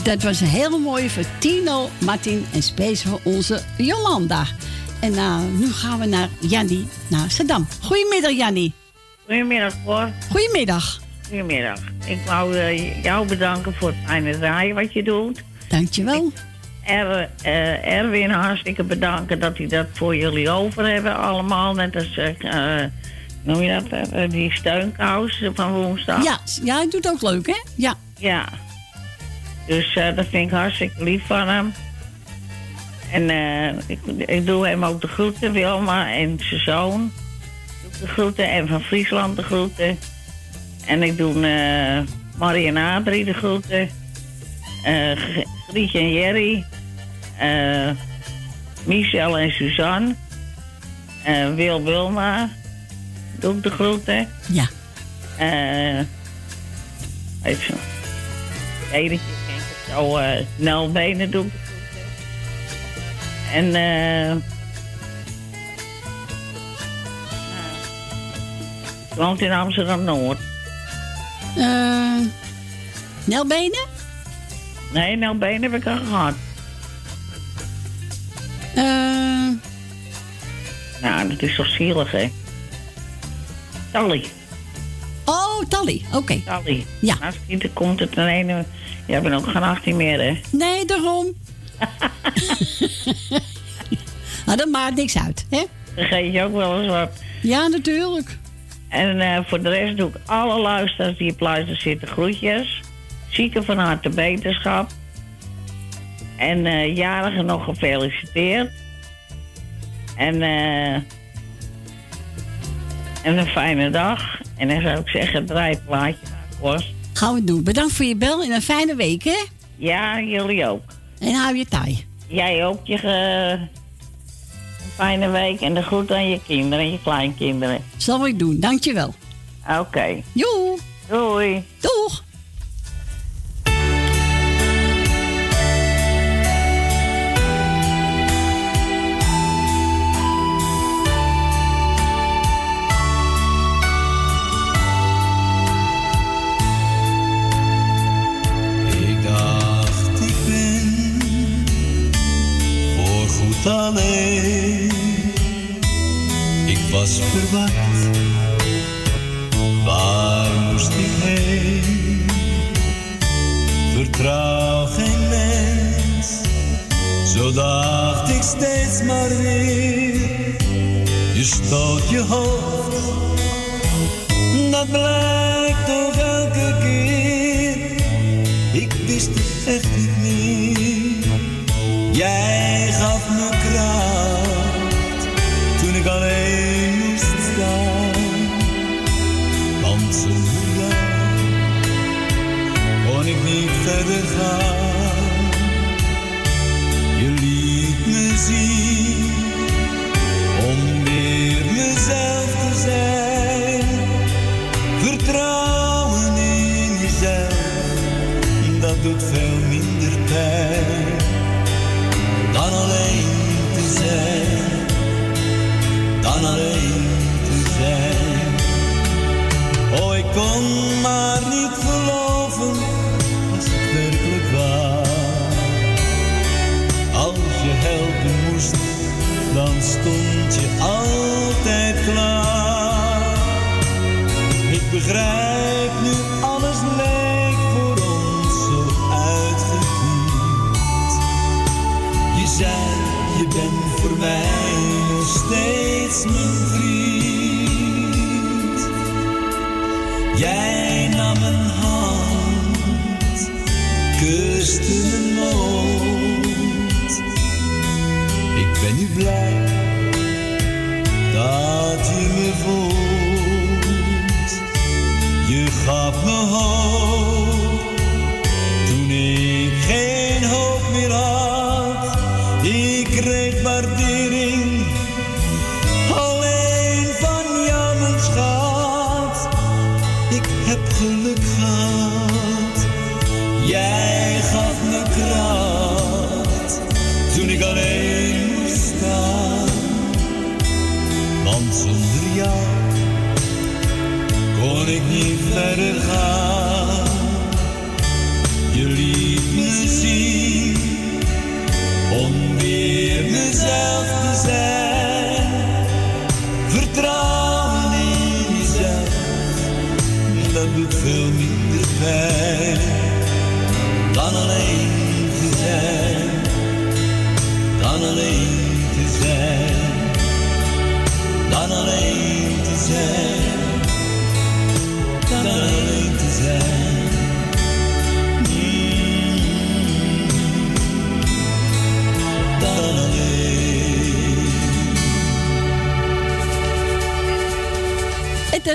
Dat
was een hele mooie voor Tino, Martin en speciaal voor onze Jolanda. En nou, nu gaan we naar Jannie, naar Saddam. Goedemiddag, Jannie.
Goedemiddag, hoor.
Goedemiddag.
Goedemiddag. Ik wou eh, jou bedanken voor het fijne draaien wat je doet.
Dankjewel.
Er, eh, Erwin hartstikke bedanken dat hij dat voor jullie over hebben allemaal. Net als, eh, noem je dat, die steunkous van woensdag.
Ja, ja, hij doet ook leuk, hè? Ja.
Ja. Dus eh, dat vind ik hartstikke lief van hem. En eh, ik, ik doe hem ook de groeten, Wilma en zijn zoon. De groeten en van Friesland de groeten. En ik doe eh Marie en Adrie de groeten. G- Grietje en Jerry. Michel en Suzanne. Wil Wilma. Doe ik de groeten.
Ja.
eh even. Ik. Zo, eh Nel Benen doe ik de groeten. En eh. nou, woont in Amsterdam Noord.
Eh Nelbenen?
Nee, Nel Benen heb ik al gehad.
Eh
Nou, dat is toch zielig, hè? Tally.
oh, Tally. Oké.
Tally.
Ja.
Als komt het een ene. Jij bent ook geen 18 meer, hè?
Nee, daarom. nou, dat maakt niks uit, hè?
Dan geef je ook wel eens wat.
Ja, natuurlijk.
En eh, voor de rest doe ik alle luisteraars die op luisteren zitten groetjes. Zieken van harte beterschap. En eh jarigen nog gefeliciteerd. En, eh, en een fijne dag. En dan zou ik zeggen, draai het plaatje naar Kost.
Gaan we doen. Bedankt voor je bel en een fijne week, hè?
Ja, jullie ook.
En hou je taai.
Jij ook je eh, een fijne week en de groet aan je kinderen en je kleinkinderen.
Zal ik doen. Dankjewel.
Oké.
Joe.
Doei.
Doeg.
Alleen. Ik was verwacht, waar moest ik heen? Vertrouw geen mens, zo dacht ik steeds maar weer. Je stoot je hoofd, dat blijkt toch elke keer. Ik wist het echt niet. Jij gaf Je liet me zien om weer mezelf te zijn. Vertrouwen in jezelf, dat doet veel minder pijn dan alleen te zijn, dan alleen te zijn. Oh, ik kon maar je altijd klaar. Ik begrijp nu alles leek voor ons zo uitgekiend. Je zei, je bent voor mij nog steeds mijn vriend. Jij nam mijn hand, kuste mijn mond. Ik ben nu blij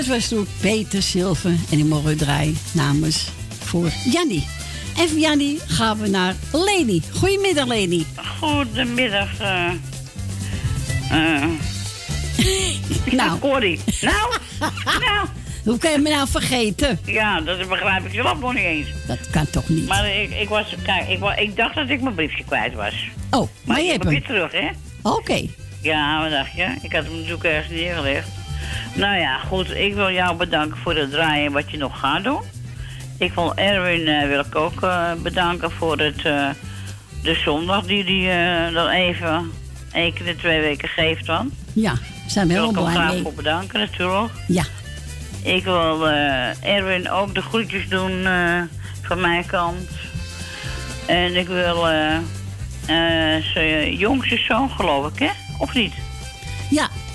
dat
was toen Peter Silver en die mogen we draaien namens voor Jannie. En van Jannie gaan we naar Leni. Goedemiddag Leni.
Goedemiddag. eh.
Nou.
Corrie. Nou, nou.
Hoe kan je me nou vergeten?
Ja, dat begrijp ik zelf nog niet eens.
Dat kan toch niet?
Maar ik, ik was, kijk, ik, ik dacht dat ik mijn briefje kwijt was.
Oh, maar,
ik
je
heb
hebt
hem
hem.
weer terug, hè?
Oké.
Ja, wat dacht je? Ik had hem natuurlijk ergens neergelegd. Nou ja, goed. Ik wil jou bedanken voor het draaien wat je nog gaat doen. Ik wil Erwin eh, wil ik ook eh, bedanken voor het, eh, de zondag die hij eh, dan even één keer de twee weken geeft dan.
Ja, zijn we
wil
heel
ik hem
blij
graag voor bedanken natuurlijk.
Ja.
Ik wil Erwin ook de groetjes doen van mijn kant. En ik wil zijn jongste zoon, geloof ik, hè? Of niet?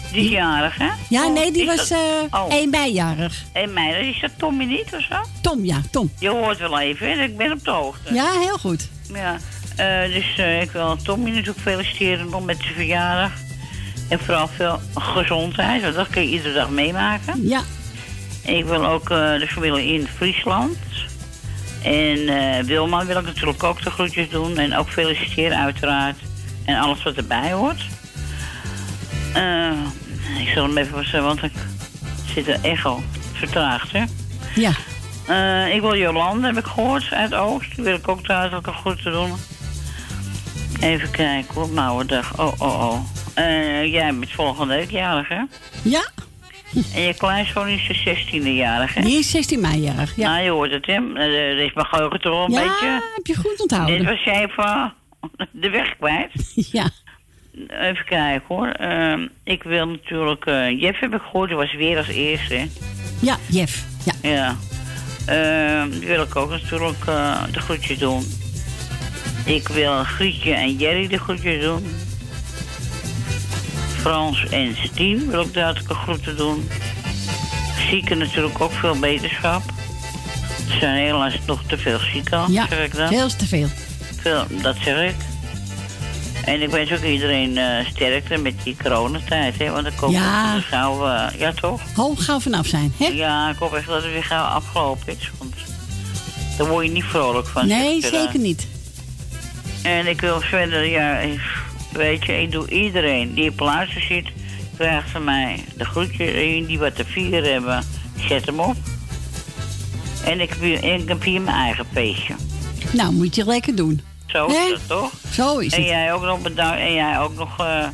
Ja.
Die is jarig, hè?
Ja,
Oh,
nee, die
is
was
dat-
eh
oh.
1 meijarig.
1 mei, is dat Tommy niet of zo?
Tom, ja, Tom.
Je hoort wel even? Ik ben op de hoogte.
Ja, heel goed.
Ja, eh, dus eh, ik wil Tommy natuurlijk feliciteren nog met zijn verjaardag. En vooral veel gezondheid, want dat kun je iedere dag meemaken.
Ja.
Ik wil ook de familie in Friesland. En Wilma wil ik natuurlijk ook de groetjes doen. En ook feliciteren uiteraard. En alles wat erbij hoort. Eh, ik zal hem even vertellen, want ik zit er echt al vertraagd, hè.
Ja.
Eh, ik wil Jolande, heb ik gehoord, uit Oost. Die wil ik ook duidelijk een groeten doen. Even kijken hoor, Mouwendag. Oh, oh, oh. Eh, jij bent volgende week jarig, hè?
Ja.
En je kleinzoon is de 16e jarig, hè?
Die is 16 meijarig. Ja.
Nou, je hoort het, hè? Er is mijn geheugen toch wel een
Ja,
beetje...
heb je goed onthouden.
Dit was jij even de weg kwijt.
Ja.
Even kijken, hoor. Ehm, ik wil natuurlijk... eh Jeff heb ik gehoord, die was weer als eerste?
Ja, Jeff. Ja.
Ja. Ehm, wil ik ook natuurlijk eh, de groetjes doen. Ik wil Grietje en Jerry de groetjes doen. Frans en Stien wil ik duidelijk een groeten doen. Zieken natuurlijk ook veel beterschap. Er zijn helaas nog te veel zieken,
Ja,
zeg ik dan.
veel te veel.
Veel, dat zeg ik. En ik wens ook iedereen eh, sterkte met die coronatijd, hè. Want ik hoop
Ja.
het gauw... eh, ja, toch?
Ho, gauw vanaf zijn, hè?
Ja, ik hoop echt dat het weer gauw afgelopen is. Want Daar word je niet vrolijk van.
Nee, zeker niet.
En ik wil verder, ja, weet je, ik doe iedereen die op luister zit, krijgt van mij de groetjes. En die wat te vieren hebben, zet hem op. En ik heb hier, ik heb hier mijn eigen feestje.
Nou, moet je lekker doen.
Zo is
Nee?
dat toch?
Zo is
en
het.
Jij ook nog bedankt, en jij ook nog eh,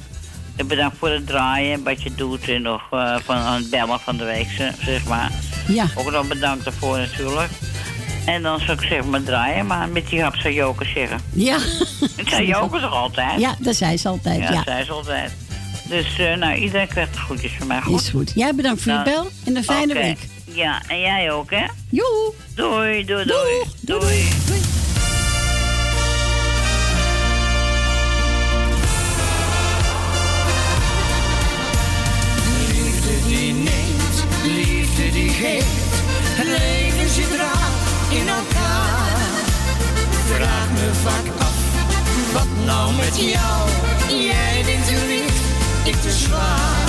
bedankt voor het draaien, wat je doet. En nog eh, van aan het bellen van de week, ze- zeg maar.
Ja.
Ook nog bedankt daarvoor natuurlijk. En dan zou ik zeggen, maar draaien maar met die hap zou Joker zeggen.
Ja.
Ik zei Joker toch altijd?
Ja, dat zei ze altijd,
Ja,
ja.
dat zei ze altijd. Dus eh, nou, iedereen krijgt de groetjes van mij. Goed?
Is goed. Jij bedankt voor je
Nou,
bel en een fijne week.
Ja, en jij ook, hè?
Joe.
Doei, doei, doei. Doei.
Liefde Het leven zit raar in elkaar. Vraag me vaak af, wat nou met jou? Jij denkt te licht, ik te zwaar.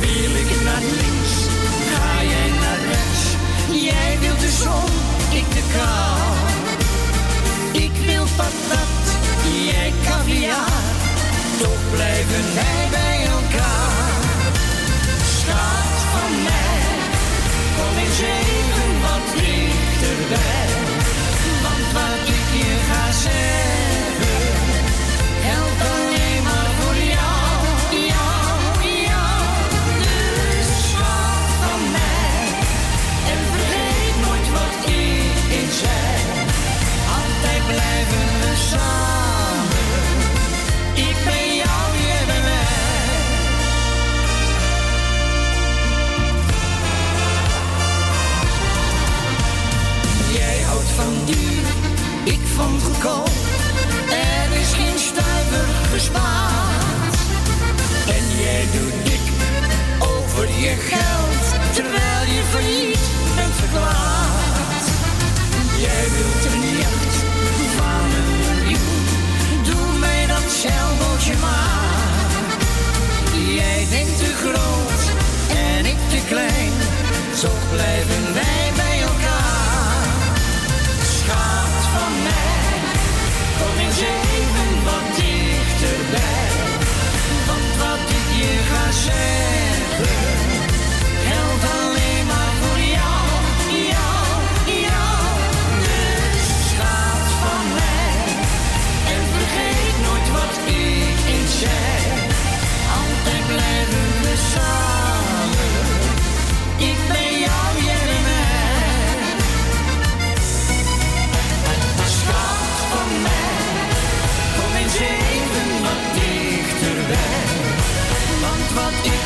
Wil ik naar links, ga jij naar rechts. Jij wilt de zon, ik de kou. Ik wil patat, jij caviar. Toch blijven wij bij elkaar. Schat van mij, kom eens even wat dichterbij. Want wat ik je ga zeggen, van duur, ik van goedkoop. Er is geen stuiver gespaard. En jij doet dik over je geld, terwijl je failliet bent verklaard. Jij wilt een jacht van een miljoen, doe mij dat zeilbootje maar. Jij denkt te groot en ik te klein, zo blijven wij bij wat ik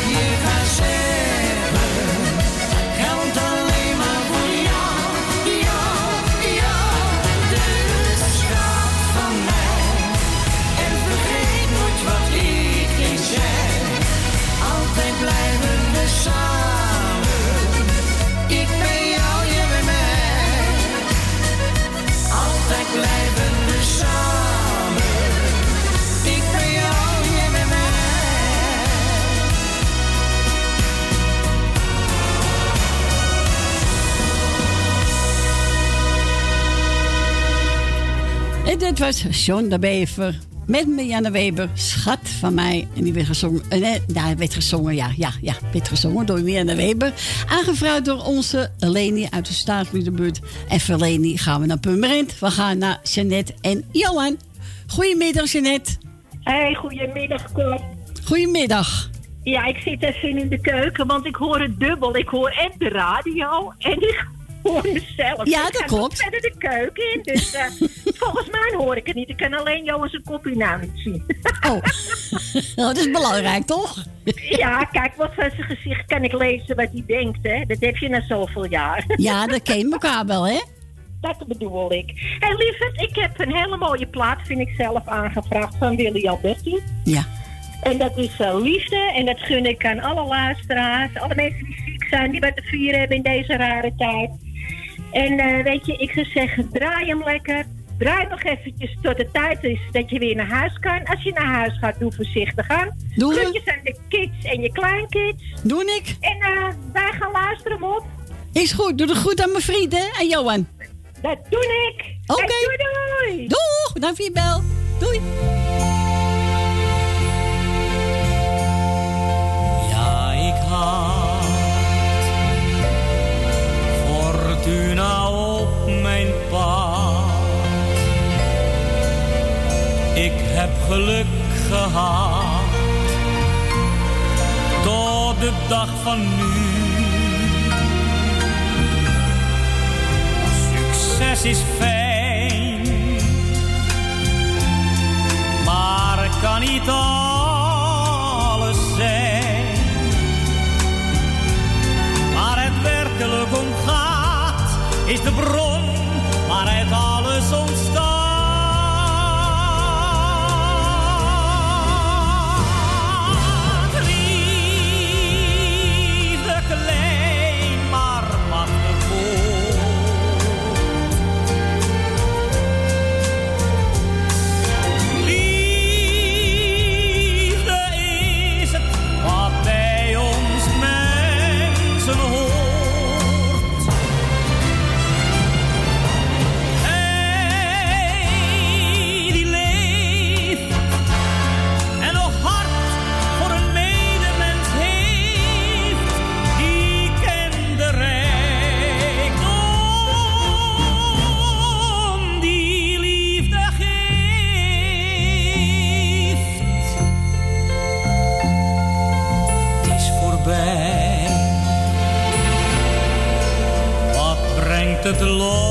En
dit was John de Bever met Marianne Weber, schat van mij. En die werd gezongen, eh, nee, nou, werd gezongen, ja, ja, ja, werd gezongen door Marianne Weber. Aangevraagd door onze Leni uit de Staatsmiddelbuurt. En voor Leni gaan we naar Purmerend. We gaan naar Jeannette en Johan. Goedemiddag, Jeannette.
Hey, goedemiddag, Cor.
Goedemiddag.
Ja, ik zit even in de keuken, want ik hoor het dubbel. Ik hoor en de radio en ik hoor mezelf.
Ja,
Ik
dat
ga
klopt.
verder de keuken in, dus eh, volgens mij hoor ik het niet. Ik kan alleen Johan zijn kopje nou niet zien.
Oh, dat is belangrijk, toch?
ja, kijk, wat van zijn gezicht kan ik lezen wat hij denkt, hè. Dat heb je na zoveel jaar.
Ja, dat ken je elkaar wel, hè?
Dat bedoel ik. Hé, hey, lieverd, ik heb een hele mooie plaat, vind ik zelf, aangevraagd van Willy Alberti.
Ja.
En dat is eh, liefde. En dat gun ik aan alle luisteraars. Alle mensen die ziek zijn, die wat te vieren hebben in deze rare tijd. En eh, weet je, ik zou zeggen, draai hem lekker. Draai nog eventjes tot de tijd is dat je weer naar huis kan. Als je naar huis gaat, doe voorzichtig aan.
Doe we.
Groetjes aan de kids en je kleinkids.
Doe ik.
En eh, wij gaan luisteren op.
Is goed, doe het goed aan mijn vrienden en Johan.
Dat doe ik.
Oké.
Doei, doei.
Doeg, bedankt voor je bel. Doei.
Ja, ik had heb geluk gehad tot de dag van nu. Succes is fijn, maar kan niet alles zijn. Waar het werkelijk om gaat, is de bron waaruit alles ontstaat. Het lot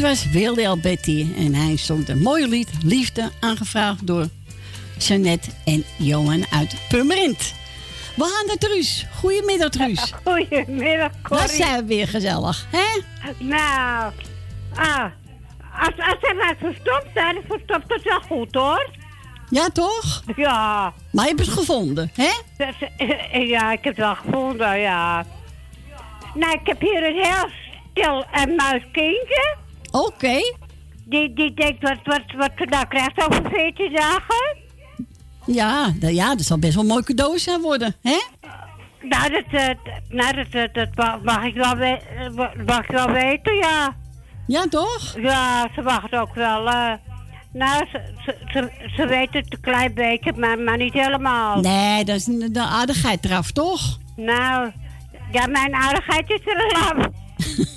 Dat was Wilde Al Betty. En hij zong een mooie lied, Liefde, aangevraagd door Jeannette en Johan uit Purmerend. We gaan naar Truus. Goedemiddag, Truus.
Goedemiddag, Corrie.
Dat zijn we weer gezellig, hè?
Nou, ah, als, als maar verstopt zijn, verstopt het wel goed, hoor.
Ja, toch?
Ja.
Maar je hebt het gevonden, hè?
Eh, Ja, ik heb het wel gevonden, ja. Nou, ik heb hier een heel stil en muiskindje.
Oké.
Die, die denkt, wat, wat, wat ze nou krijgt over 14 dagen.
Ja, ja, dat zal best wel een mooi cadeau zijn worden, hè?
Nou, dat, eh, d- nou, dat, dat, dat ma- mag, ik wel we- eh, mag ik wel weten, ja.
Ja, toch?
Ja, ze mag het ook wel. eh, nou, ze, ze, ze, ze weet het een klein beetje, maar, maar niet helemaal.
Nee, dat is de aardigheid eraf, toch?
Nou, Ja, mijn aardigheid is er al af.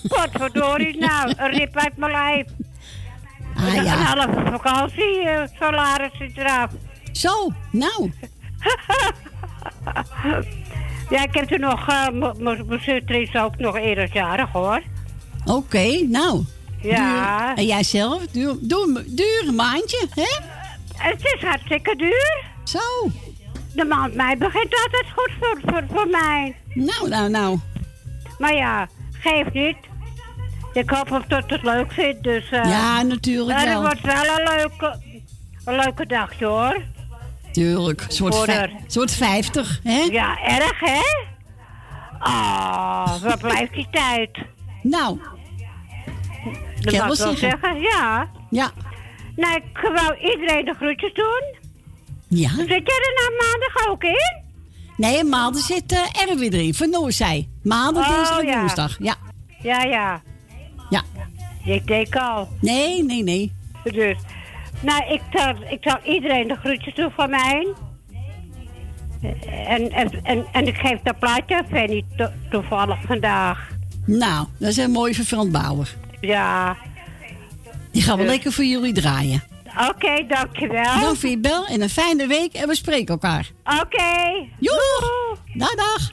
Potverdorie, nou, een rip uit mijn lijf.
Ah,
Een
ja.
halve vakantie, eh, salaris zit eraf.
Zo, nou.
ja, ik heb er nog, m- mijn zuster is ook nog eerder jarig hoor.
Oké, nou.
Ja.
Duur. En jij zelf? Duur, duur, duur een maandje, hè?
Het is hartstikke duur.
Zo.
De maand mei begint altijd goed voor, voor, voor mij.
Nou, nou, nou.
Maar ja, geeft niet. Ik hoop dat het leuk vindt, dus... eh,
Ja, natuurlijk wel.
Het wordt wel een leuke, een leuke dagje hoor.
Tuurlijk. Soort, vij- soort 50, hè?
Ja, erg hè? Ah, wat blijft die tijd?
Nou.
Dat mag ik wel
zeggen.
zeggen, ja.
Ja.
Nou, ik wou iedereen de groetjes doen.
Ja.
Zit jij er nou maandag ook in?
Nee, maandag zit uh, Erwin erin, van Noorzij. Maandag,
Oh,
dinsdag en
ja.
woensdag. Ja.
Ja, ja.
Ja.
Ik denk al.
Nee, nee, nee.
Dus, nou, ik zal, ik zal iedereen de groetjes doen van mij. En, en, en, en ik geef dat plaatje aan Fanny to- toevallig vandaag.
Nou, dat is een mooie vervant Bauer.
Ja.
Die gaan we
Dus-
lekker voor jullie draaien.
Oké, dankjewel.
Dank voor je bel en een fijne week en we spreken elkaar.
Oké.
Joe! Dag, dag.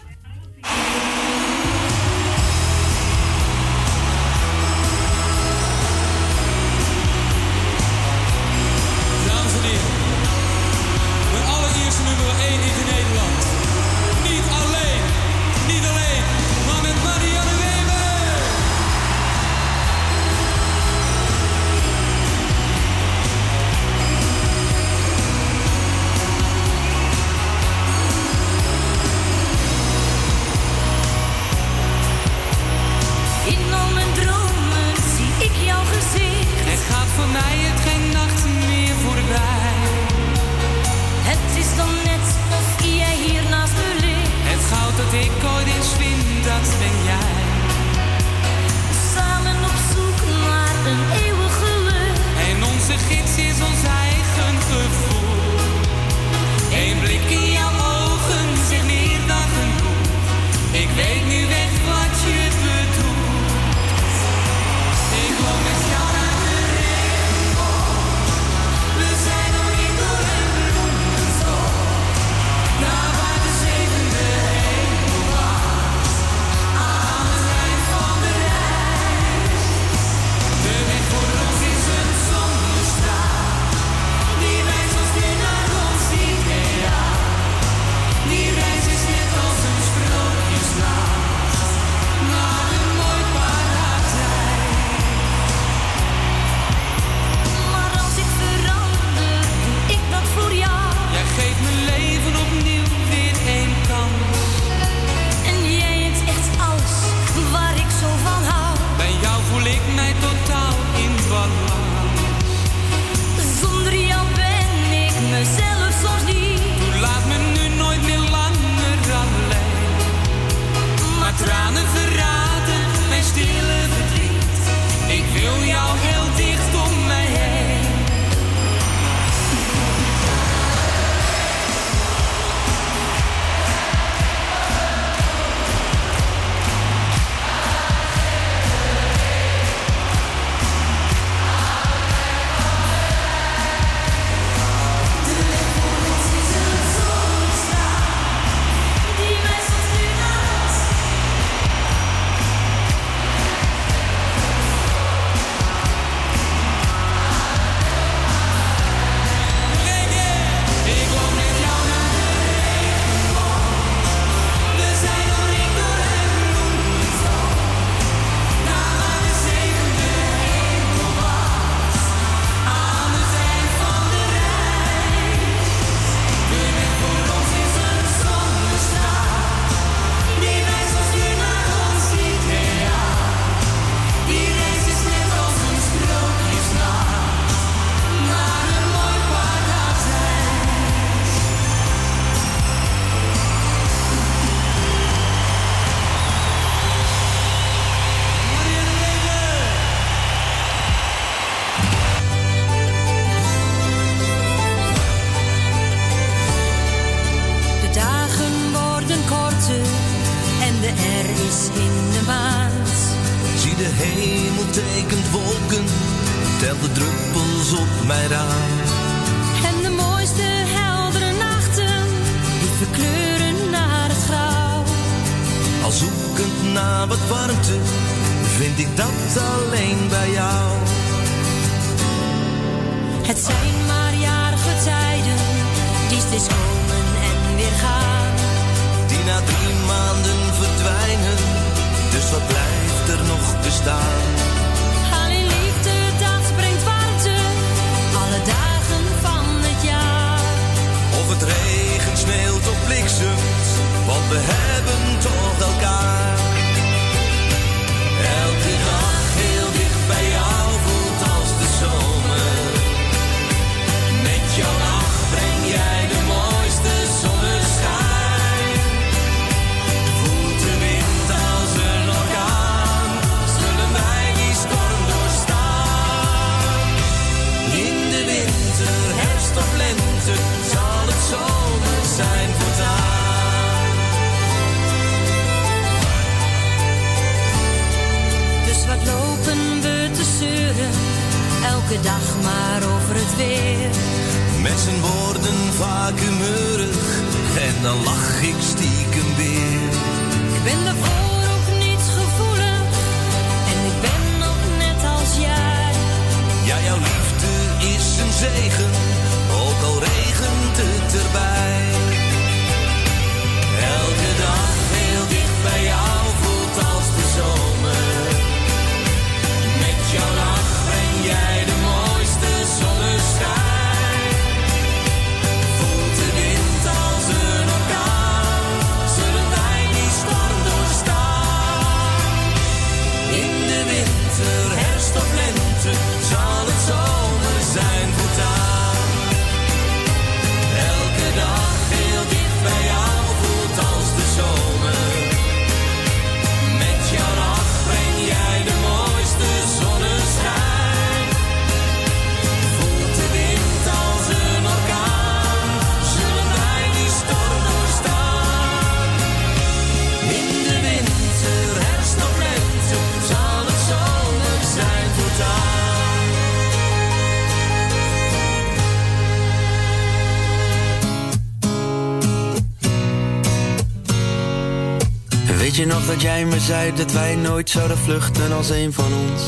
je nog dat jij me zei dat wij nooit zouden vluchten als een van ons?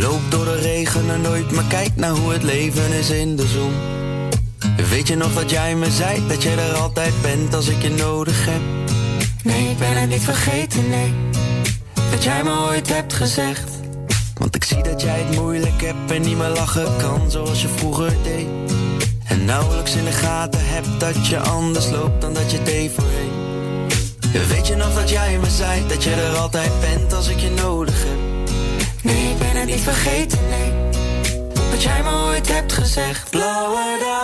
Loop door de regen en nooit, maar kijk naar hoe het leven is in de zon. Weet je nog dat jij me zei dat jij er altijd bent als ik je nodig heb? Nee, ik ben het niet vergeten, nee. Dat jij me ooit hebt gezegd. Want ik zie dat jij het moeilijk hebt en niet meer lachen kan zoals je vroeger deed. En nauwelijks in de gaten hebt dat je anders loopt dan dat je deed Weet je nog dat jij me zei dat je er altijd bent als ik je nodig heb? Nee, ik ben het niet vergeten, nee. Wat jij me ooit hebt gezegd, blauwe dag.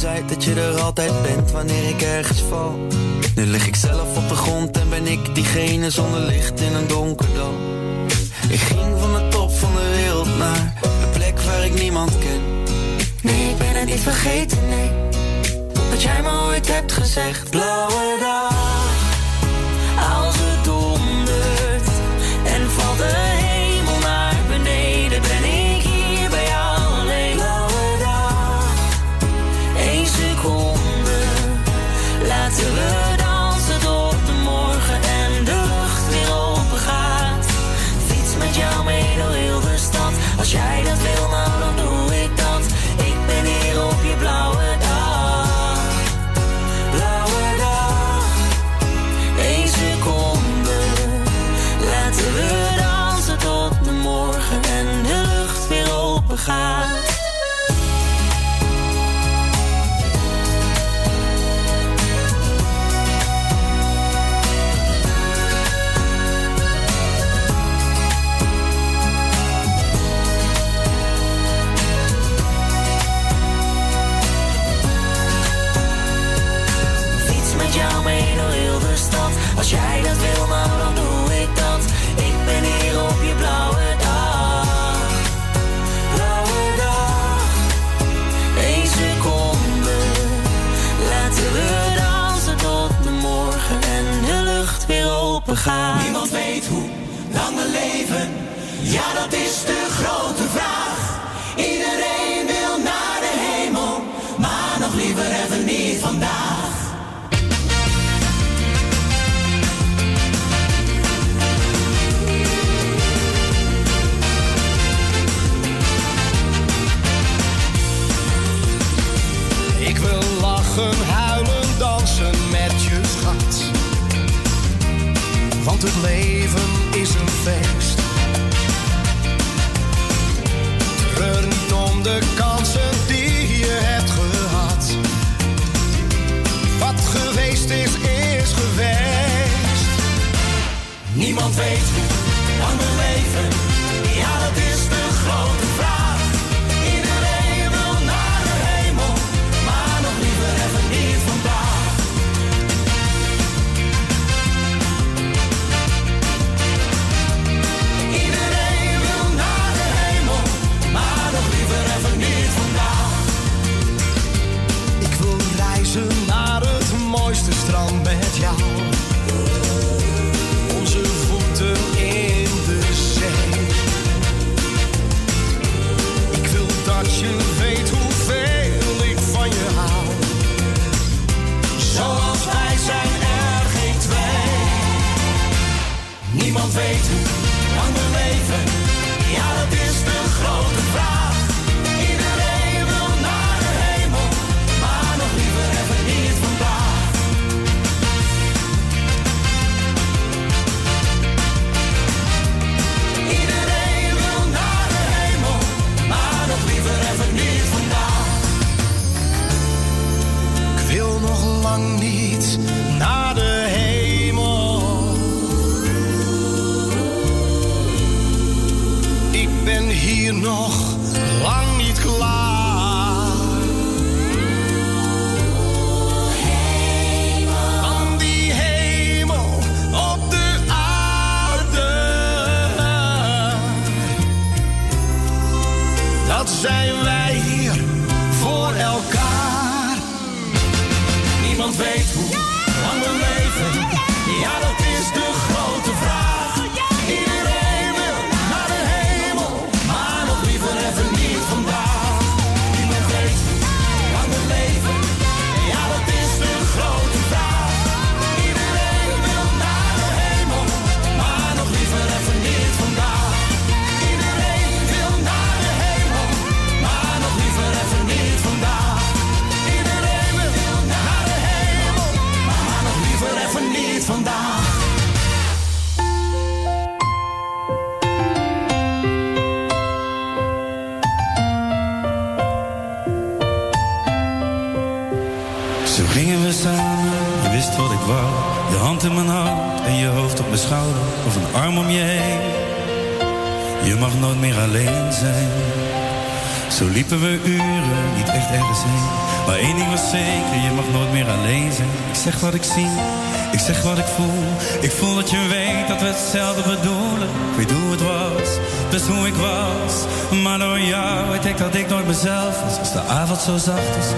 zei dat je er altijd bent wanneer ik ergens val. Nu lig ik zelf op de grond en ben ik diegene zonder licht in een donker dal. Ik ging van de top van de wereld naar een plek waar ik niemand ken. Nee, ik ben het niet vergeten, nee. Dat jij me ooit hebt gezegd, blauwe dag.
Zo zacht is,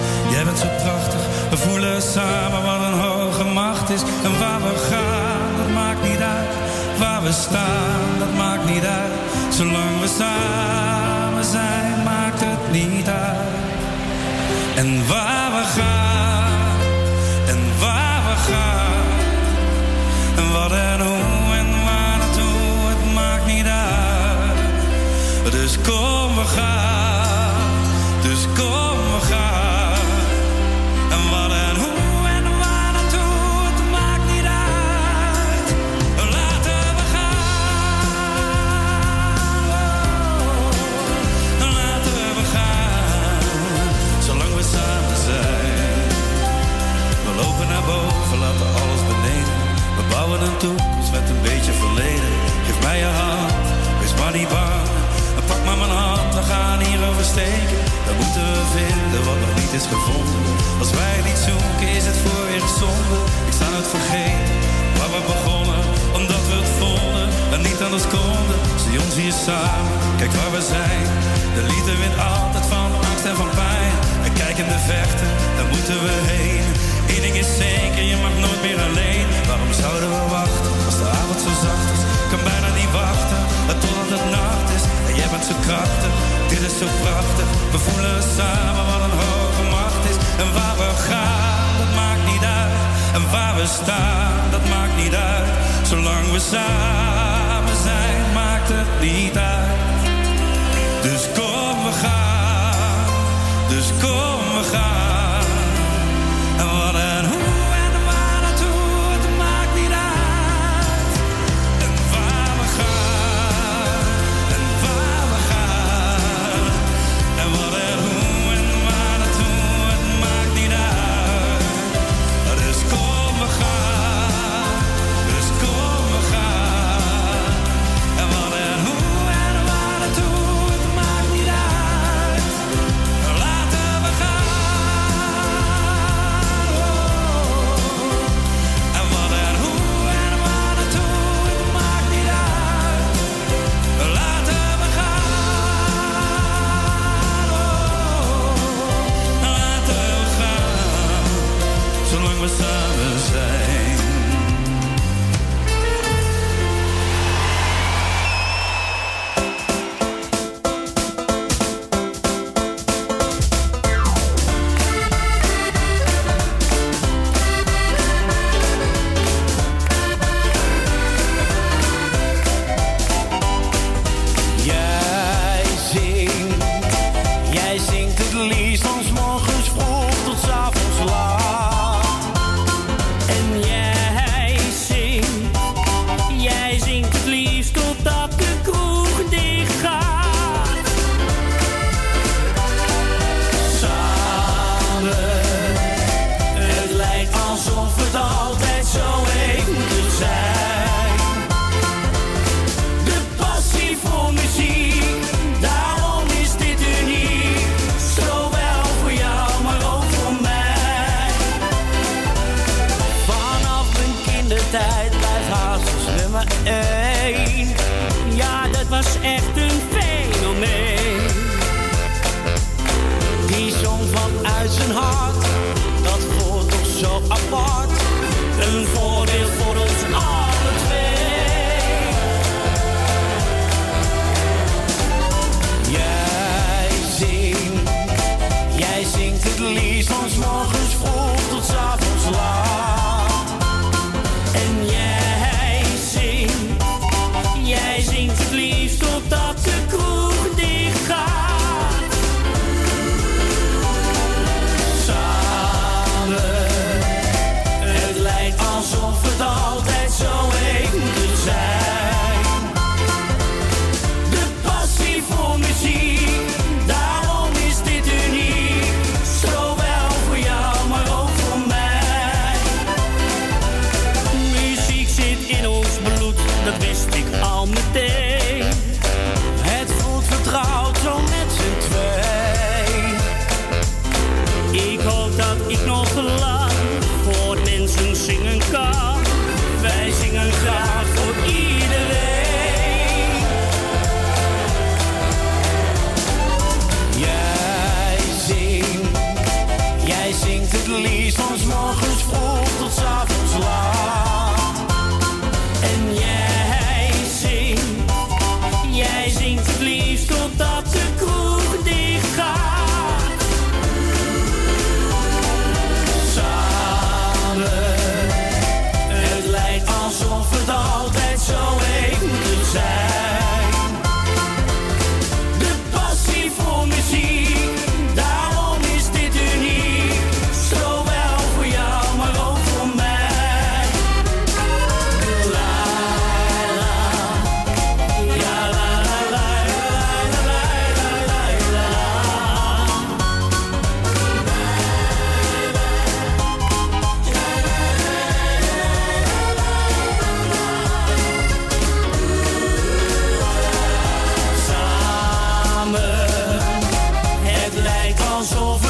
over.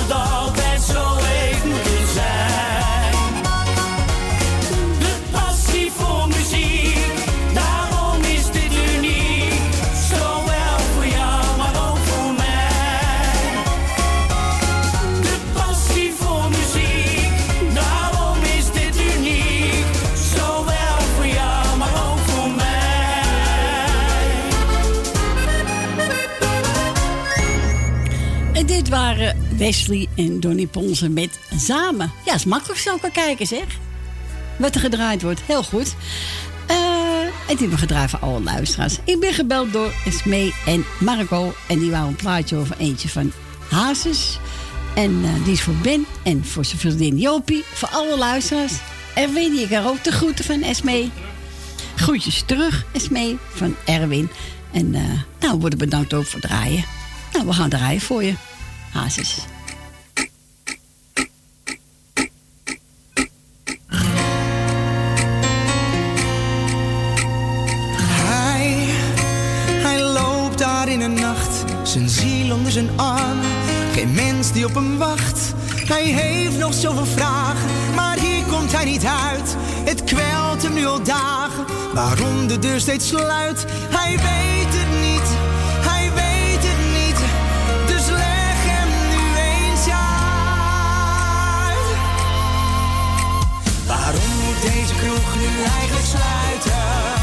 Wesley en Donny Ponsen met Samen. Ja, is makkelijk zo kan kijken, zeg. Wat er gedraaid wordt, heel goed. Eh, en die hebben gedraaid voor alle luisteraars. Ik ben gebeld door Esmee en Marco. En die wou een plaatje over eentje van Hazes. En eh, die is voor Ben en voor zijn vriendin Jopie. Voor alle luisteraars. Erwin, je kan ook de groeten van Esmee. Groetjes terug, Esmee, van Erwin. En eh, nou, we worden bedankt ook voor draaien. Nou, we gaan draaien voor je. Hazes.
Zijn ziel onder zijn arm. Geen mens die op hem wacht. Hij heeft nog zoveel vragen, maar hier komt hij niet uit. Het kwelt hem nu al dagen, waarom de deur steeds sluit. Hij weet het niet, hij weet het niet. Dus leg hem nu eens uit. Waarom moet deze kroeg nu eigenlijk sluiten?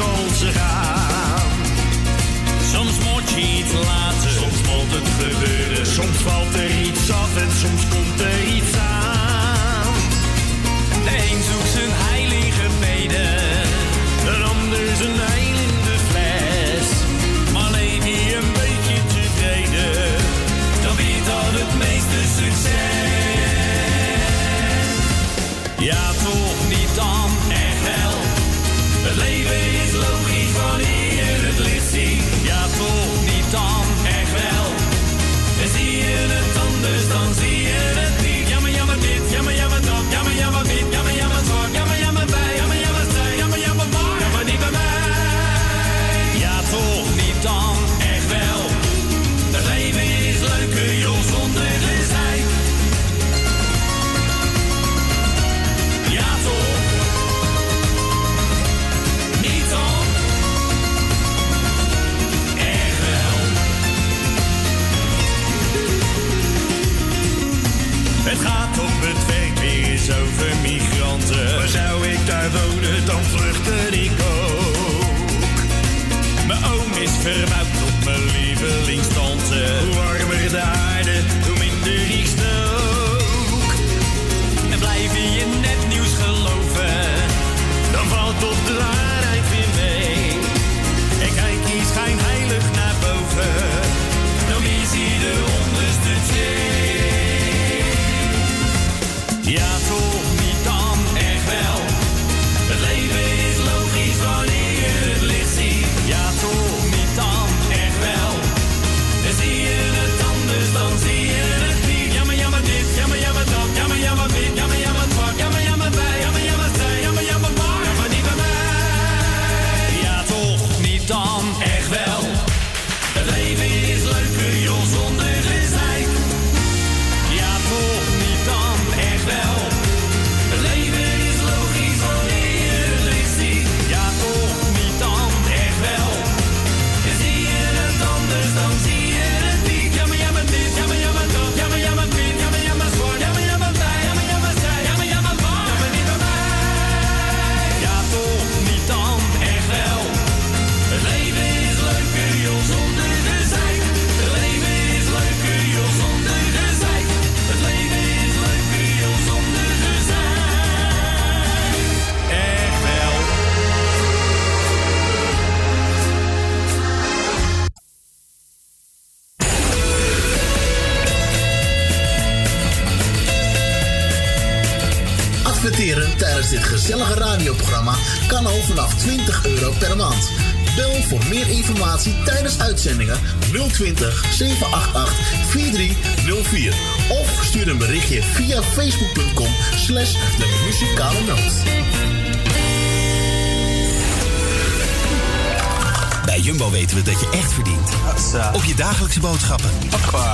Als ze gaan. Soms moet je iets laten, soms moet het gebeuren. Soms valt er iets af en soms komt er iets aan. De een zoekt zijn heilige beden, een ander zijn heil in de fles. Maar leef je een beetje tevreden, dan weet dat het meeste succes. Ja, toch anders, dan
slash de muzikale noot.
Bij Jumbo weten we dat je echt verdient. Op je dagelijkse boodschappen.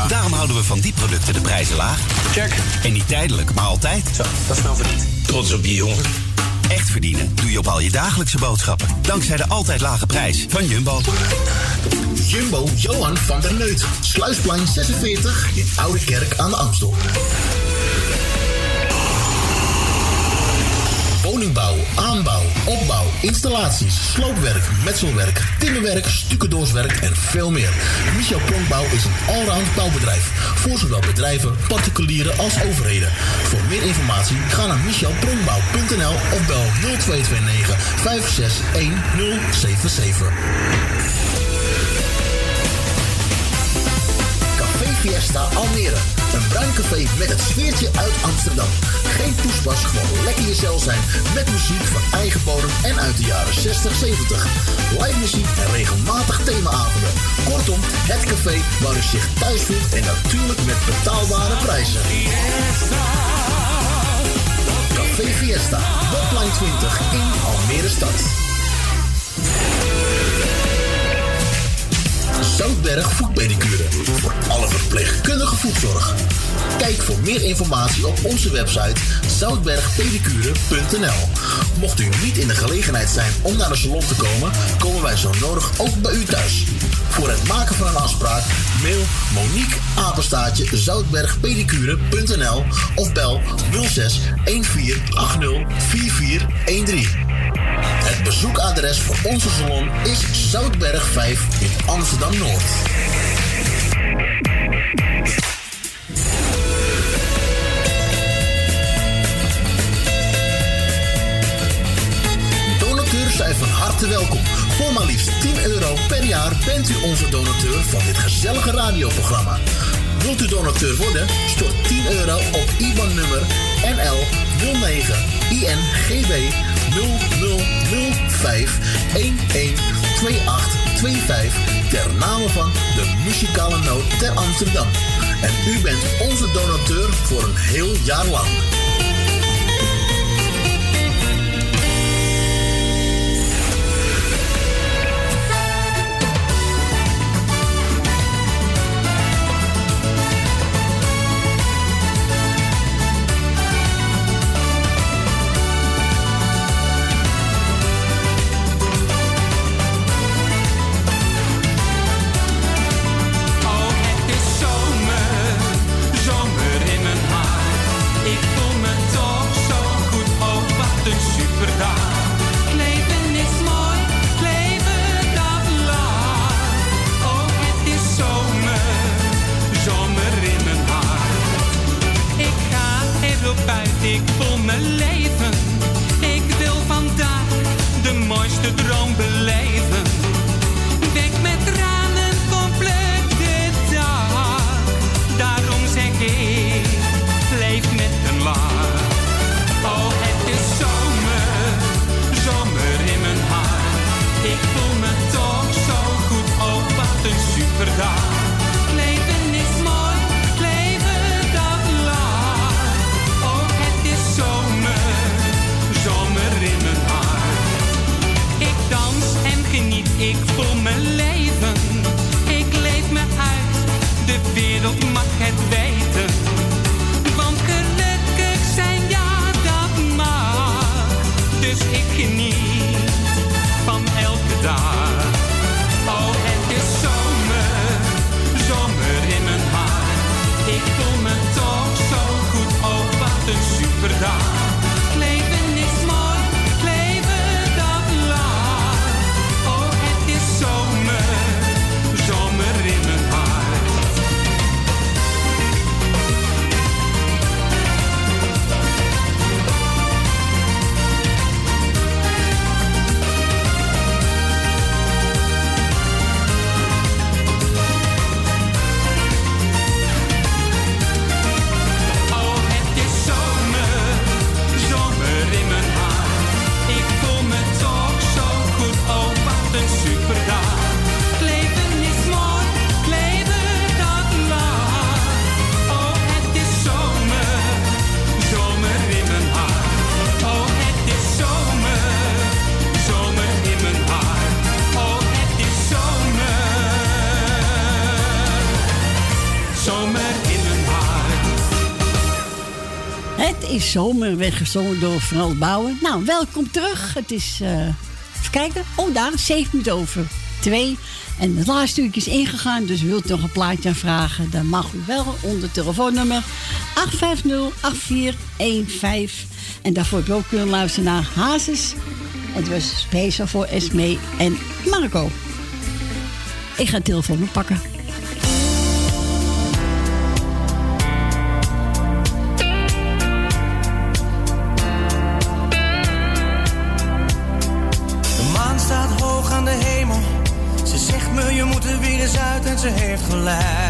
Daarom houden we van die producten de prijzen laag. Check. En niet tijdelijk, maar altijd. Zo, dat is wel verdiend. Trots op je jongen. Echt verdienen doe je op al je dagelijkse boodschappen. Dankzij de altijd lage prijs van Jumbo.
Jumbo Johan van der Neut. Sluisplein 46 in Oude Kerk aan de Amstel. Woningbouw, aanbouw, opbouw, installaties, sloopwerk, metselwerk, timmerwerk, stucadoorswerk en veel meer. Michel Pronkbouw is een allround bouwbedrijf. Voor zowel bedrijven, particulieren als overheden. Voor meer informatie ga naar michelpronkbouw.nl of bel 0229 561077. Café Fiesta Almere. Een bruin café met het sfeertje uit Amsterdam. Geen poespas, gewoon lekker jezelf zijn. Met muziek van eigen bodem en uit de jaren 60, 70. Live muziek en regelmatig themaavonden. Kortom, het café waar u zich thuis voelt en natuurlijk met betaalbare prijzen. Café Fiesta, Botline 20 in Almere stad. Zoutberg Voetpedicure. Voor alle verpleegkundige voetzorg. Kijk voor meer informatie op onze website zoutbergpedicure.nl. Mocht u niet in de gelegenheid zijn om naar de salon te komen, komen wij zo nodig ook bij u thuis. Voor het maken van een afspraak, mail Monique Apenstaatje zoutbergpedicure.nl of bel 06 1480 4413. Het bezoekadres voor onze salon is Zoutberg 5 in Amsterdam Noord. Donateurs zijn van harte welkom. Voor maar liefst 10 euro per jaar bent u onze donateur van dit gezellige radioprogramma. Wilt u donateur worden? Stort 10 euro op IBAN-nummer NL 09 INGB 0005 112825 ter name van de muzikale noot ter Amsterdam. En u bent onze donateur voor een heel jaar lang.
zomer
werd gezongen door Frans Bouwen. Nou, welkom terug. Het is, eh, even kijken, oh daar, 7 minuten over 2. En het laatste uurtje is ingegaan, dus wilt u nog een plaatje aanvragen? Dan mag u wel onder telefoonnummer 850-8415. En daarvoor heb je ook kunnen luisteren naar Hazes. Het was speciaal voor Esme en Marco. Ik ga de telefoon
pakken. collide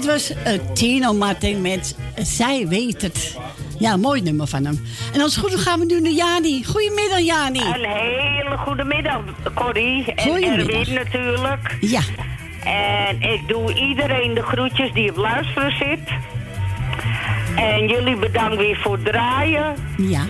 dat
was eh, Tino Martin met Zij weet het. Ja, mooi nummer van hem. En als het goed is gaan we nu naar Jani. Goedemiddag, Jani.
Een hele goede middag, Corrie. En. Erwin natuurlijk.
Ja.
En ik doe iedereen de groetjes die op luisteren zit. En jullie bedankt weer voor het draaien.
Ja.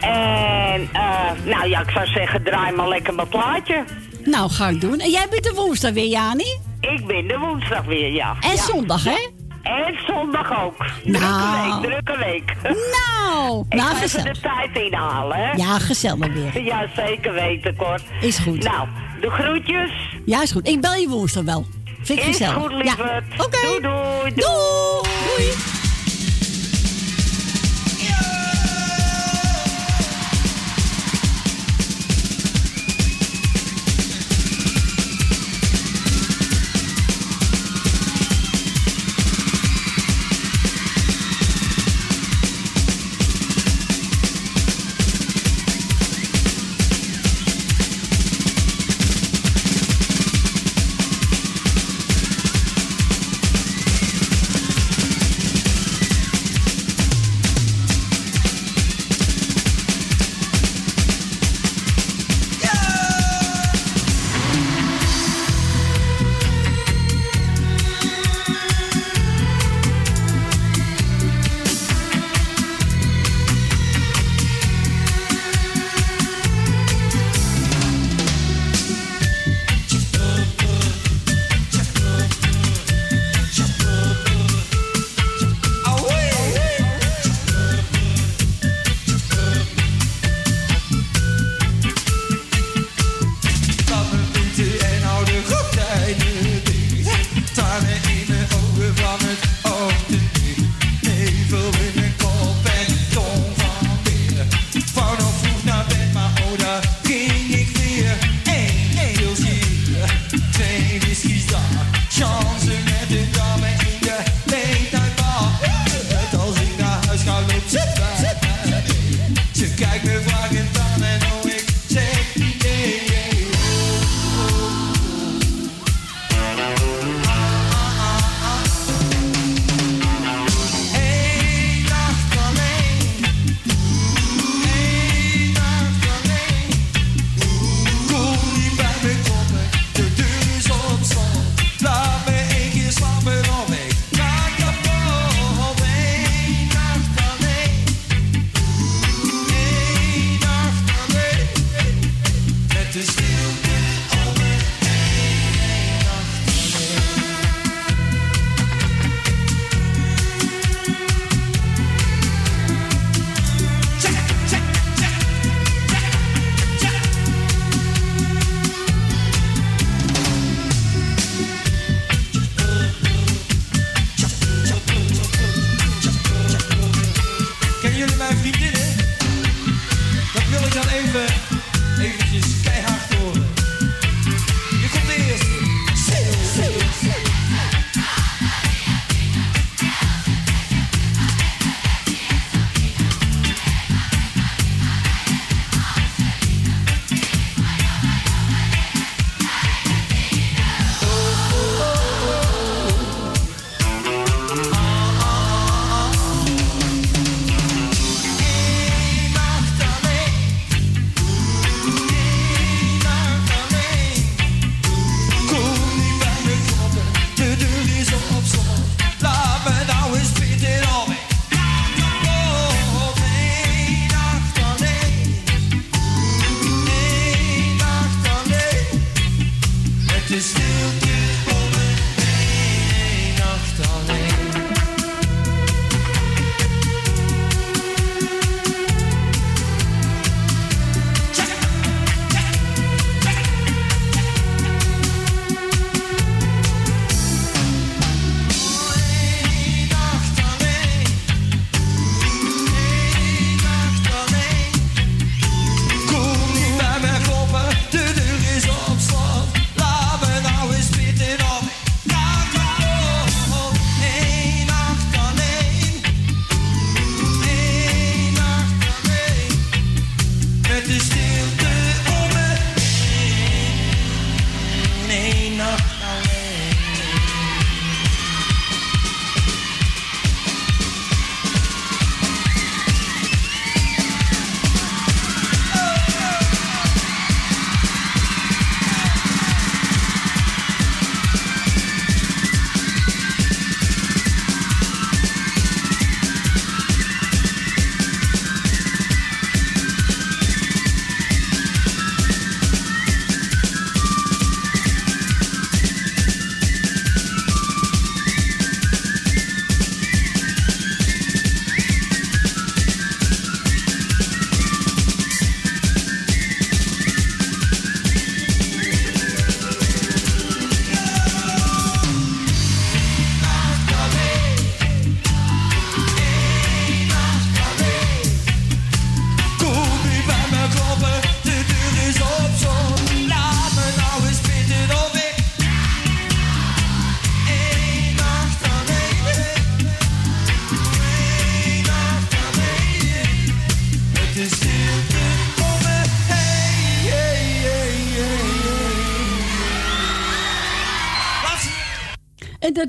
En, eh, nou ja, ik zou zeggen, draai maar lekker mijn plaatje.
Nou, ga ik doen. En jij bent de woensdag weer, Jani?
Ik ben de woensdag weer, ja.
En
Ja.
zondag, hè?
En zondag ook.
Nou.
Drukke week, drukke week.
Nou,
ik
nou,
ga
gezellig.
de tijd inhalen, hè?
Ja, gezellig weer.
Ja, zeker weten, Cor.
Is goed.
Nou, de groetjes.
Ja, is goed. Ik bel je woensdag wel. Vind ik
Is
gezellig.
goed,
ja.
lieverd.
Oké.
Doei, doei.
Doei. Doei.
Thank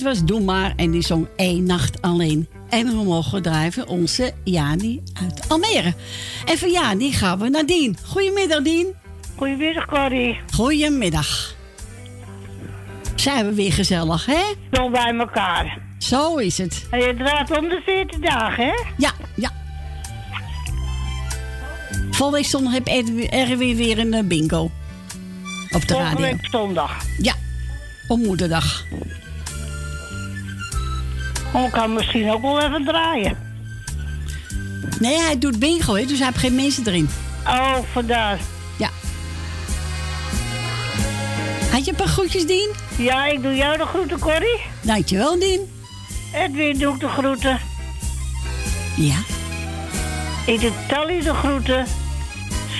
was Doe Maar. En die zong één nacht alleen. En we mogen drijven onze Jani uit Almere. En van Jani gaan we naar Dien. Goedemiddag, Dien.
Goedemiddag, Corrie.
Goedemiddag. Zijn we weer gezellig, hè?
Zo bij elkaar.
Zo is het.
En je draait om de 14 dagen, hè?
Ja, ja. Volgende week zondag heb Erwin weer een eh, bingo. Op de
Volgende
radio.
week zondag.
Ja, op moederdag.
Ik kan misschien ook wel even draaien.
Nee, hij doet bingo, hè, dus hij heeft geen mensen erin.
Oh, vandaar.
Ja. Had je een paar groetjes, Dien?
Ja, ik doe jou de groeten, Corrie.
Dankjewel, Dien.
Edwin doe ik de groeten.
Ja.
Ik doe Tally de groeten.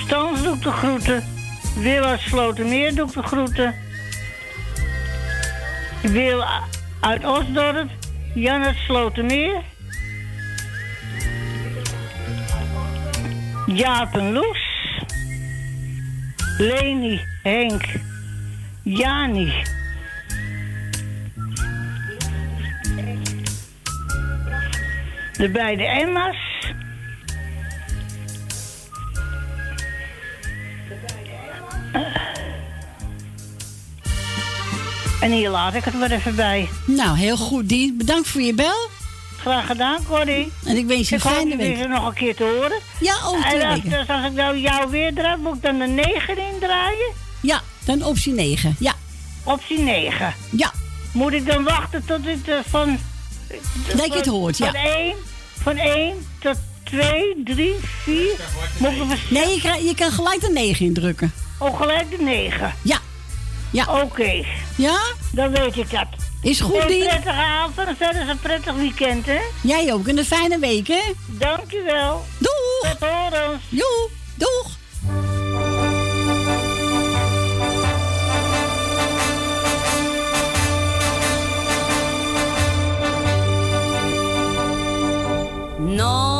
Stans doe ik de groeten. Wil uit Slotermeer doe ik de groeten. Wil uit Osdorp. Jan uit Slotermeer. Jaap en Loes. Leni, Henk, Jani. De beide Emma's. En hier laat ik het maar even bij.
Nou, heel goed, Dien. Bedankt voor je bel.
Graag gedaan, Corrie.
En ik wens je een
ik hoop
fijne
je
week.
nog een keer te horen.
Ja, over twee
en als, dus als ik nou jou weer draai, moet ik dan de 9 indraaien?
Ja, dan optie 9. Ja.
Optie 9.
Ja.
Moet ik dan wachten tot het van...
Dat je het hoort, ja.
Van 1, van 1 tot 2, 3, 4. Moet ik vers-
Nee, je kan gelijk de 9 indrukken.
Oh, gelijk de 9.
Ja. Ja.
Oké.
Ja?
Dan weet ik dat.
Is goed,
Een
Dien.
prettige avond en verder is een prettig weekend, hè?
Jij ook. En een fijne week, hè?
Dankjewel.
Doeg.
Tot horens.
Joe. Doeg.
Non,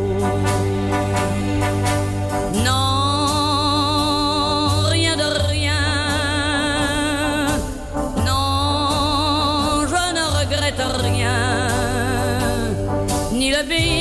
Ni le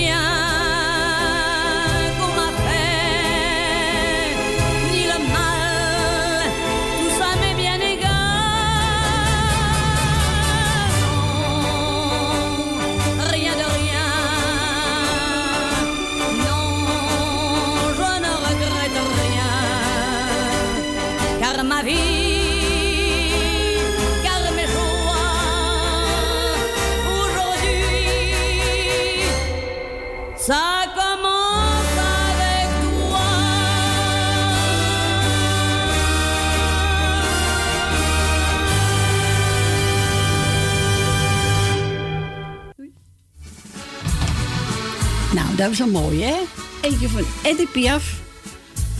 dat was wel mooi, hè? Eentje van Eddie Piaf.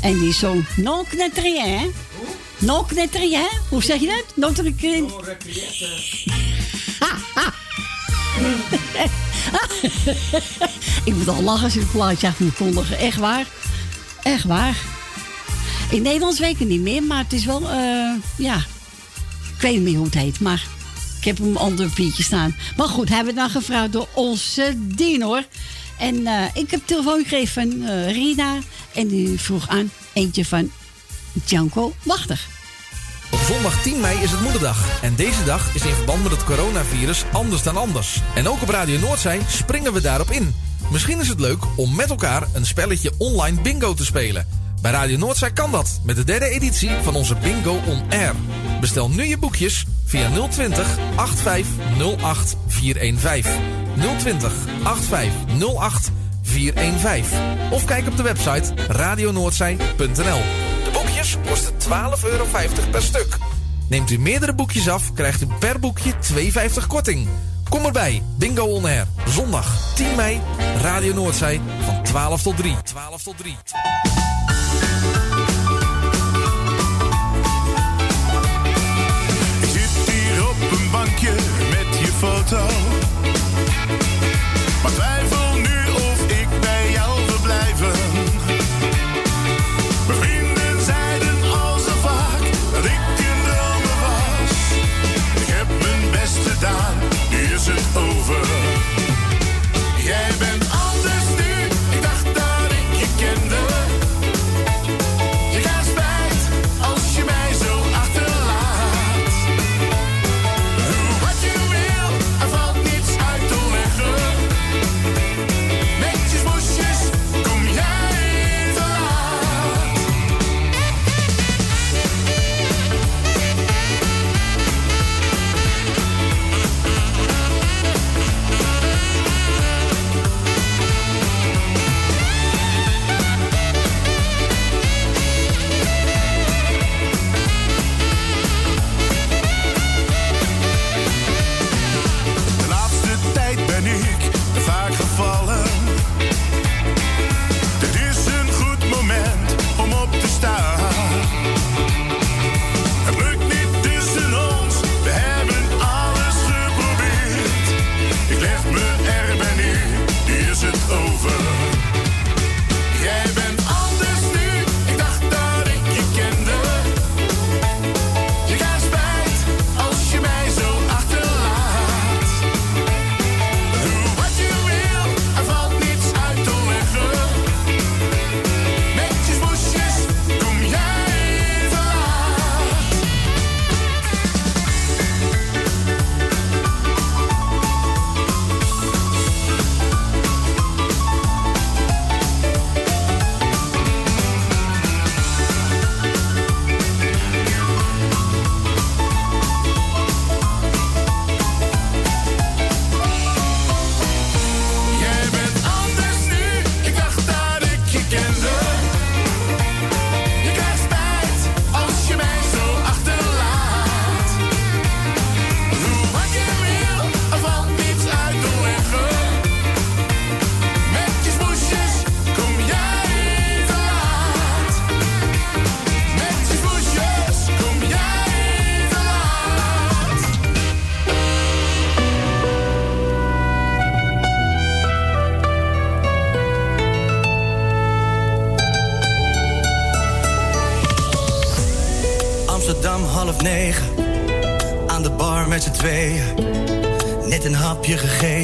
En die zong Non Knetrien, hè? Non Knetrien, hoe zeg je dat? Non Knetrien. ik moet al lachen als ik het plaatje af moet kondigen. Echt waar. Echt waar. In Nederlands het niet meer, maar het is wel, eh, ja. Ik weet niet meer hoe het heet, maar ik heb hem onder een papiertje staan. Maar goed, hebben we dan gevraagd door onze Dien, hoor. En eh, ik heb telefoon gegeven van eh, Rina. En die vroeg aan eentje van Janko Wachtig.
Op zondag 10 mei is het Moederdag. En deze dag is in verband met het coronavirus anders dan anders. En ook op Radio Noordzij springen we daarop in. Misschien is het leuk om met elkaar een spelletje online bingo te spelen. Bij Radio Noordzij kan dat met de derde editie van onze Bingo on Air. Bestel nu je boekjes via 020 8508415. 020 8508 415. Of kijk op de website radionoordzij.nl. De boekjes kosten 12,50 euro per stuk. Neemt u meerdere boekjes af, krijgt u per boekje 2,50 korting. Kom erbij, Bingo On Air, zondag 10 mei, Radio Noordzij van 12 tot 3. 12 tot 3.
But they je gegeven.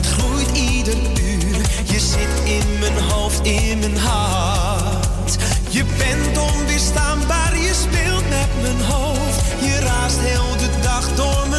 het
groeit ieder uur. Je zit in mijn hoofd, in mijn hart. Je bent onweerstaanbaar, je speelt met mijn hoofd. Je raast heel de dag door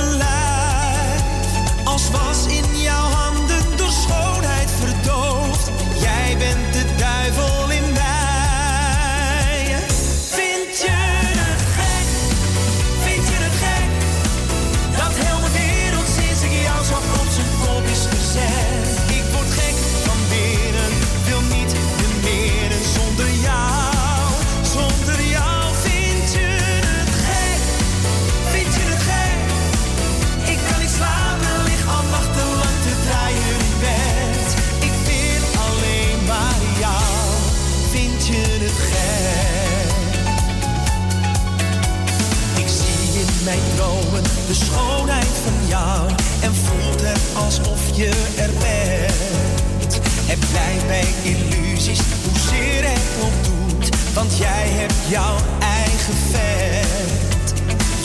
bij illusies, hoezeer het ook doet, want jij hebt jouw eigen vet.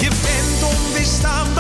Je bent onweerstaanbaar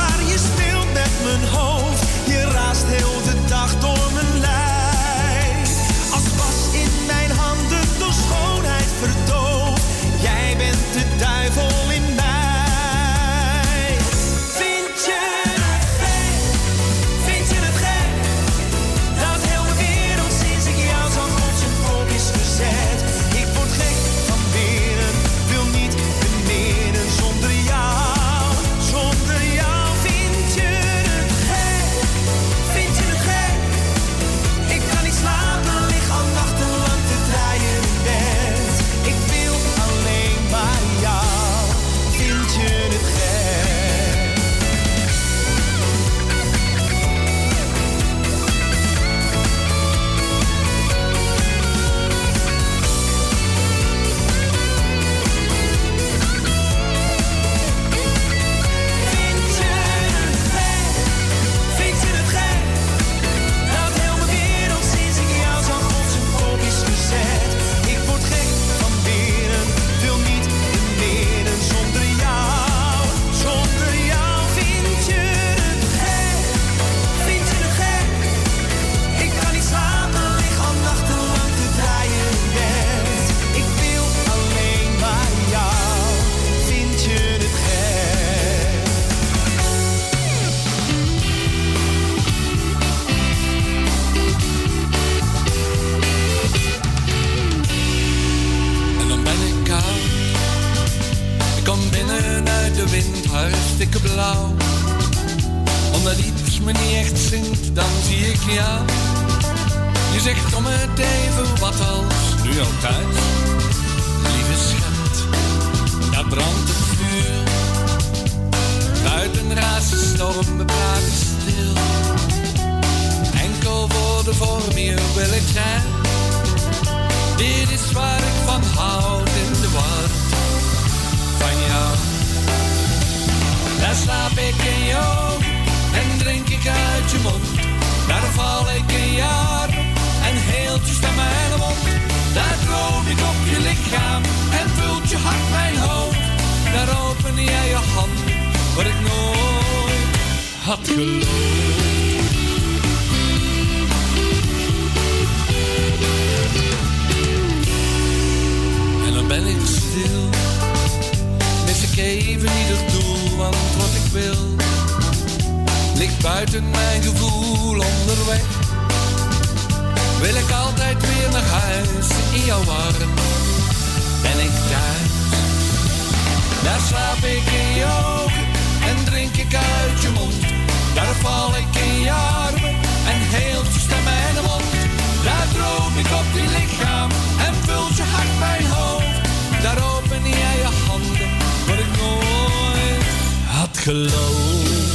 als
me niet echt zint, dan zie ik jou. Je zegt om het even wat als nu al thuis. Lieve schat, daar brandt het vuur. Buiten raast de storm, praten stil. Enkel voor de vorm hier wil ik zijn. Dit is waar ik van houd Slaap ik in je ogen en drink ik uit je mond. Daar val ik in je armen en heelt je stem mijn mond. Daar droom ik op je lichaam en vult je hart mijn hoofd. Daar open jij je handen, wat ik nooit had geloofd. Buiten mijn gevoel onderweg. Wil ik altijd weer naar huis in jouw arm, ben ik thuis. Daar slaap ik in je ogen en drink ik uit je mond. Daar val ik in je armen en heelt je stem mijn mond. Daar droom ik op die lichaam en vult je hart mijn hoofd. Daar open jij je handen, wat ik nooit had geloofd.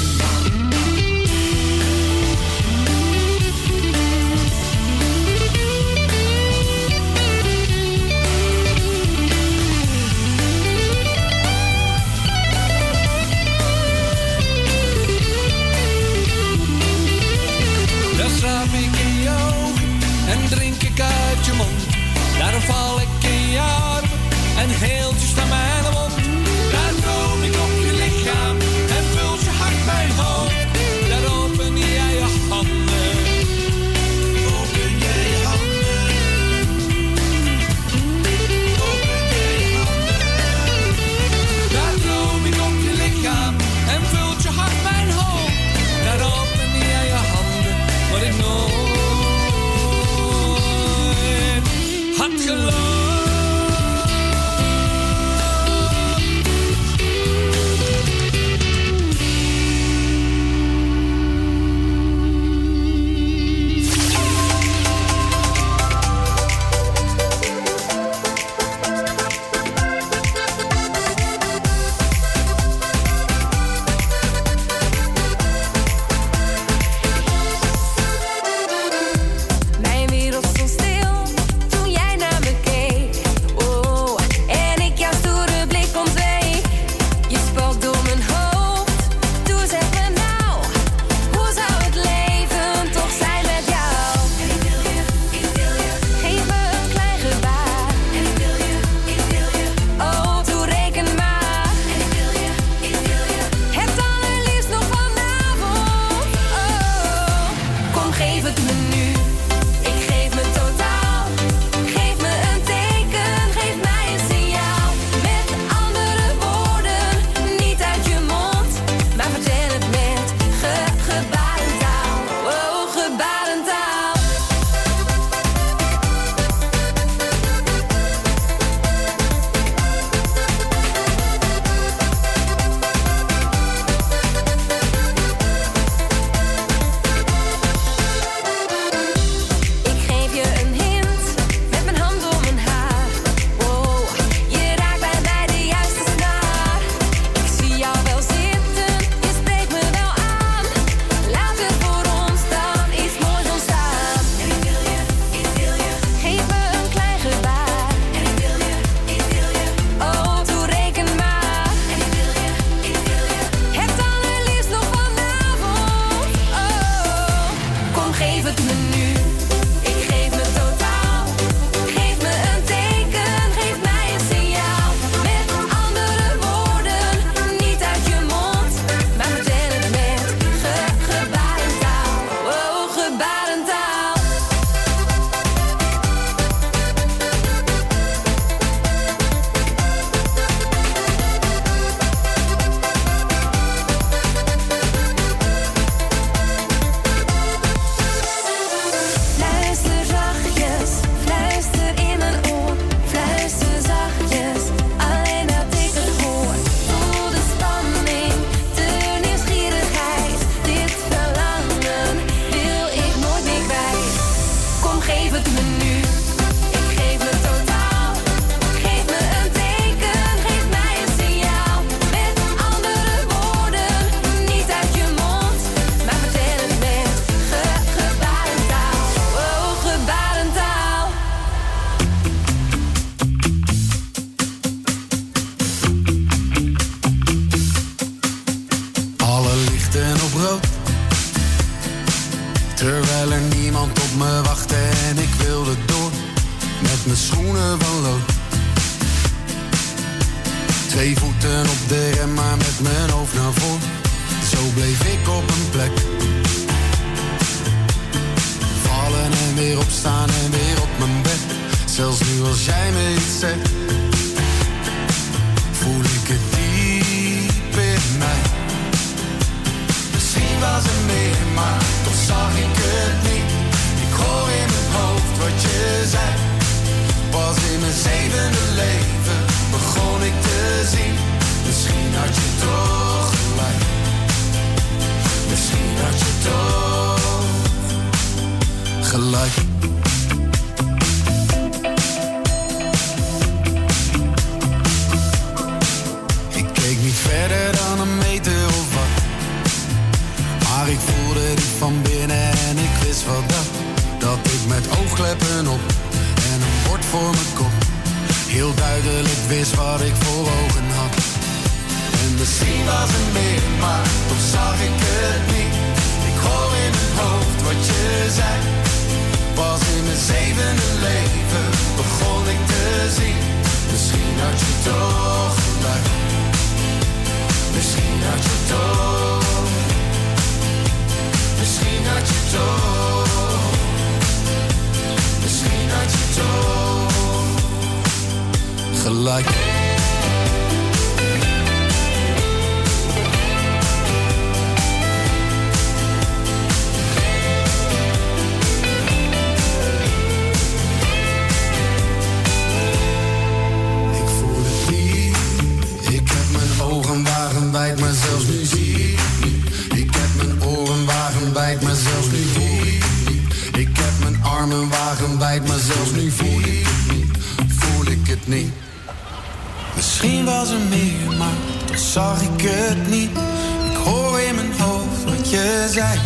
Ik
hoor in mijn hoofd wat je zei.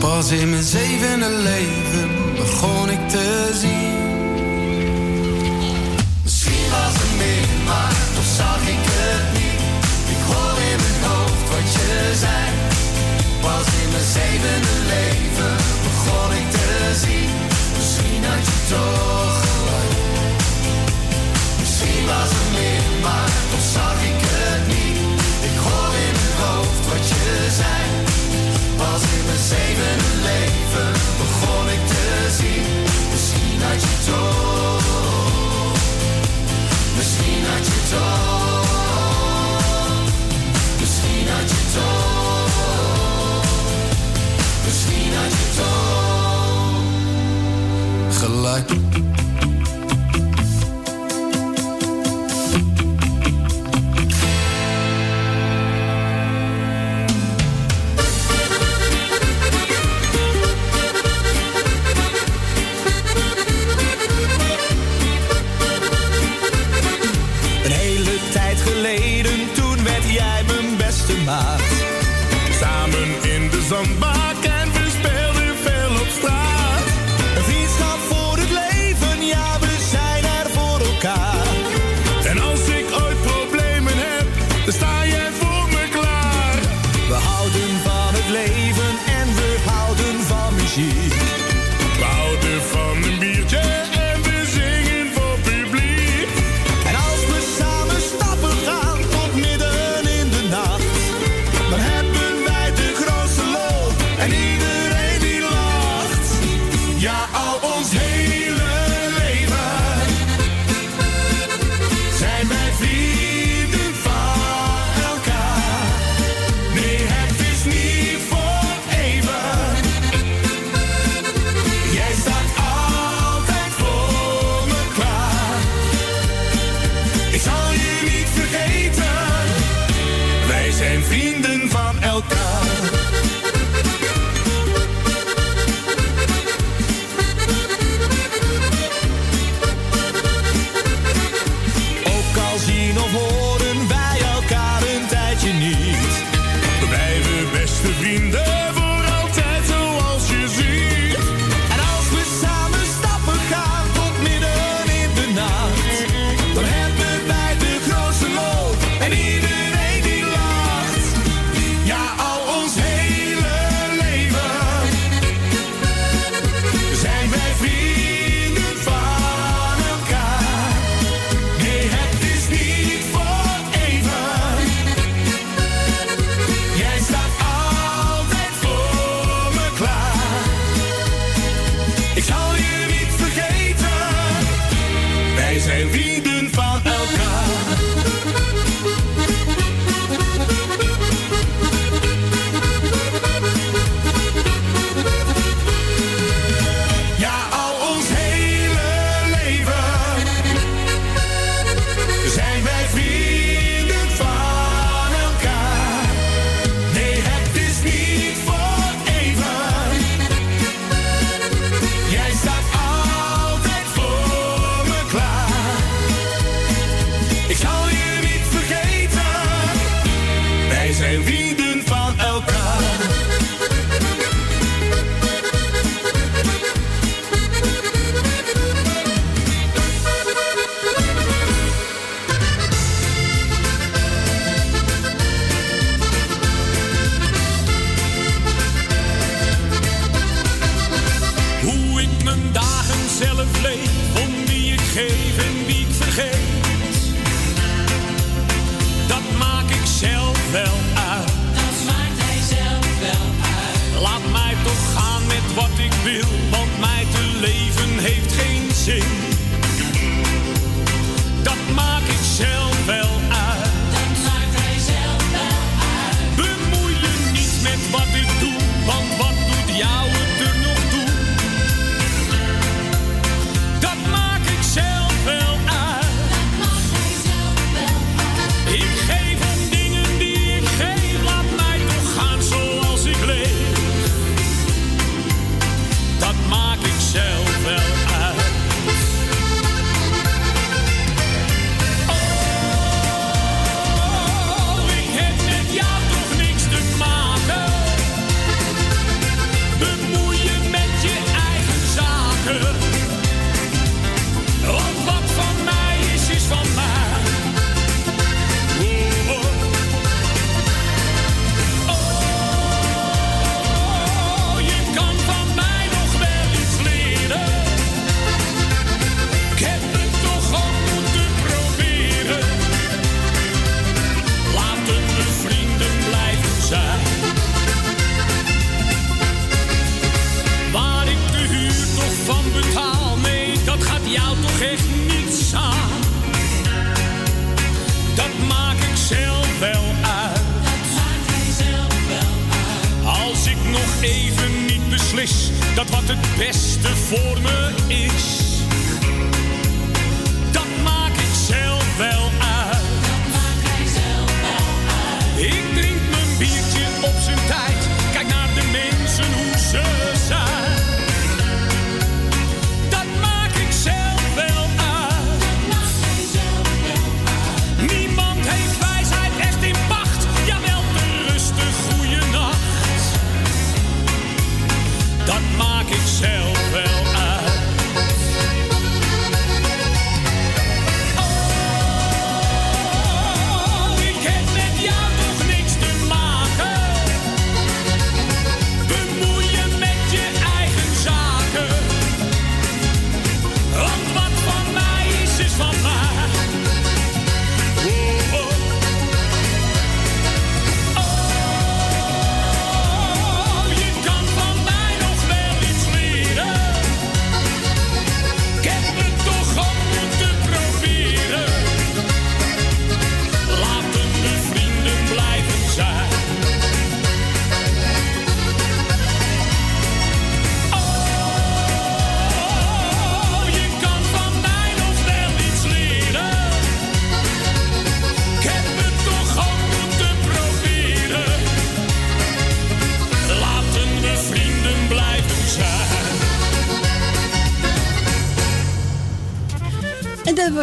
Pas in mijn zevende leven begon ik te zien. Misschien was het meer, maar toch zag ik het niet. Ik hoor in mijn hoofd wat je zei. Pas in mijn zevende leven begon ik te zien. Misschien had je toch. Misschien was het meer, maar toch zag desire Zomba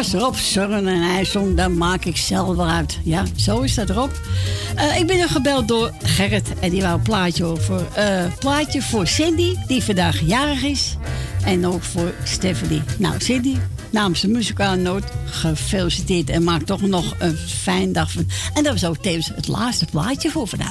was
Rob Surren en hij maak ik zelf wel uit. Ja, zo is dat Rob. Eh, ik ben er gebeld door Gerrit en die wou een plaatje over. Uh, plaatje voor Cindy, die vandaag jarig is. En ook voor Stephanie. Nou, Cindy, namens de muzikale noot gefeliciteerd. En maak toch nog een fijne dag van. En dat was ook tevens het laatste plaatje voor vandaag.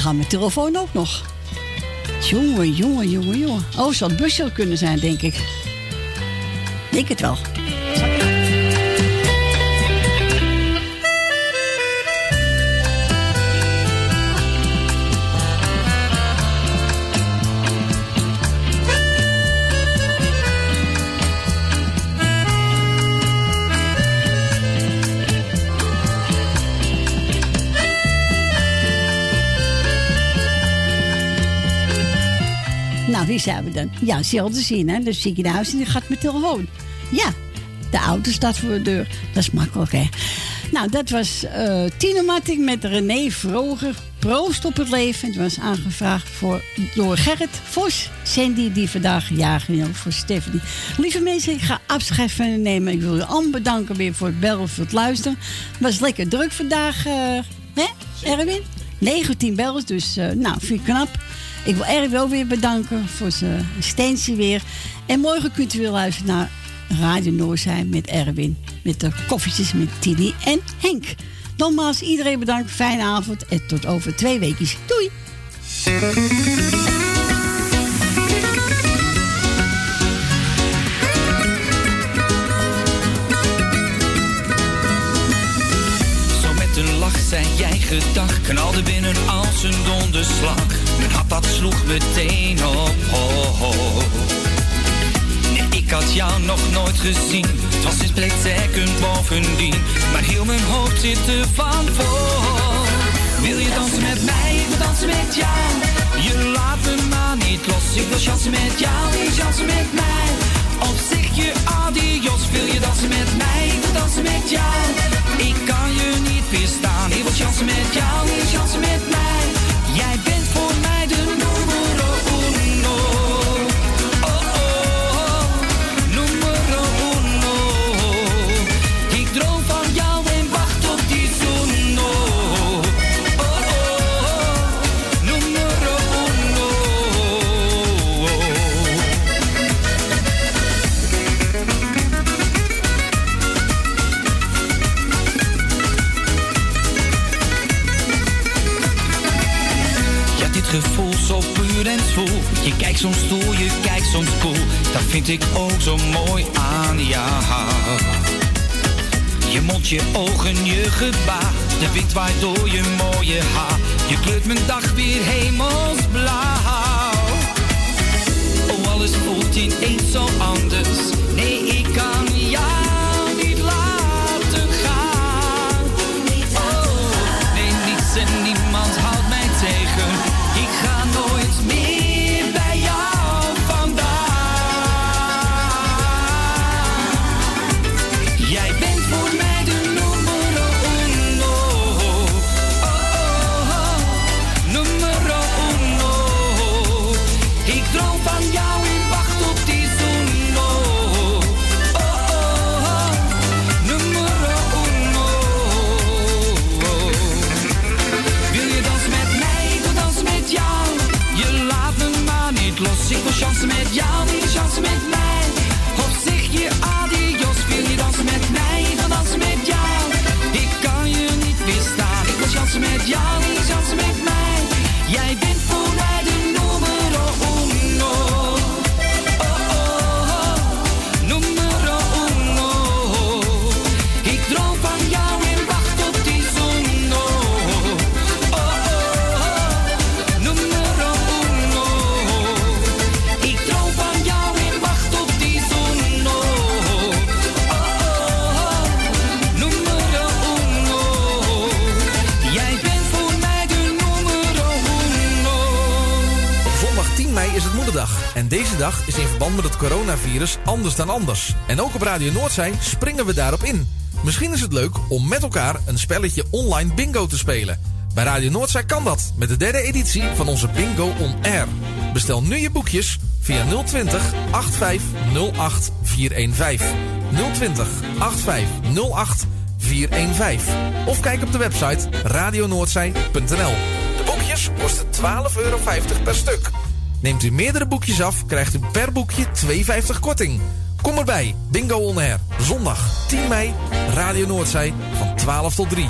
Dan
gaat mijn telefoon ook nog. Jongen, jongen, jongen, jongen. Oh, zou het busje kunnen zijn, denk ik. Denk het wel. Wie zijn we dan? Ja, zelden zien, hè? Dus zie ik in huis en dan gaat mijn telefoon. Ja, de auto staat voor de deur. Dat is makkelijk, hè? Nou, dat was Tino Martin met René Vroger. Proost op het leven. Het was aangevraagd voor, door Gerrit Vos. Sandy, die vandaag jagen is, ook voor Stephanie. Lieve mensen, ik ga afscheid van u nemen. Ik wil u allemaal bedanken weer voor het bellen, voor het luisteren. Het was lekker druk vandaag, eh, hè, Erwin? 19 bellen, dus eh, nou, vind ik knap. Ik wil Erwin ook weer bedanken voor zijn steentje weer. En morgen kunt u weer luisteren naar Radio Noorzijn met Erwin. Met de koffietjes met Tini en Henk. Nogmaals, iedereen bedankt. Fijne avond en tot over twee weken. Doei!
Zo met een lach zei jij gedag, knalde binnen als een donderslag. Mijn hart dat sloeg meteen op. Oh. Nee, ik had jou nog nooit gezien. Het was een split second bovendien. Maar heel mijn hoofd zit er van voor. Wil je dansen met mij? Ik wil dansen met jou. Je laat me maar niet los. Ik wil chansen met jou. Je chansen met mij? Of zeg je adios? Wil je dansen met mij? Ik wil dansen met jou. Ik kan je niet weerstaan. Ik wil chansen met jou. Je chansen met mij? Jij bent voor mij Je kijkt soms stoer, je kijkt soms cool. Dat vind ik ook zo mooi aan jou. Je mond, je ogen, je gebaar. De wind waait door je mooie haar. Je kleurt mijn dag weer hemelsblauw. Oh, alles voelt ineens zo anders.
Deze dag is in verband met het coronavirus anders dan anders. En ook op Radio Noordzij springen we daarop in. Misschien is het leuk om met elkaar een spelletje online bingo te spelen. Bij Radio Noordzij kan dat met de derde editie van onze Bingo on Air. Bestel nu je boekjes via 020 8508 415. 020 8508 415. Of kijk op de website radionoordzij.nl. De boekjes kosten 12,50 euro per stuk. Neemt u meerdere boekjes af, krijgt u per boekje 2,50 korting. Kom erbij, Bingo On Air. Zondag 10 mei, Radio Noordzij van 12 tot 3.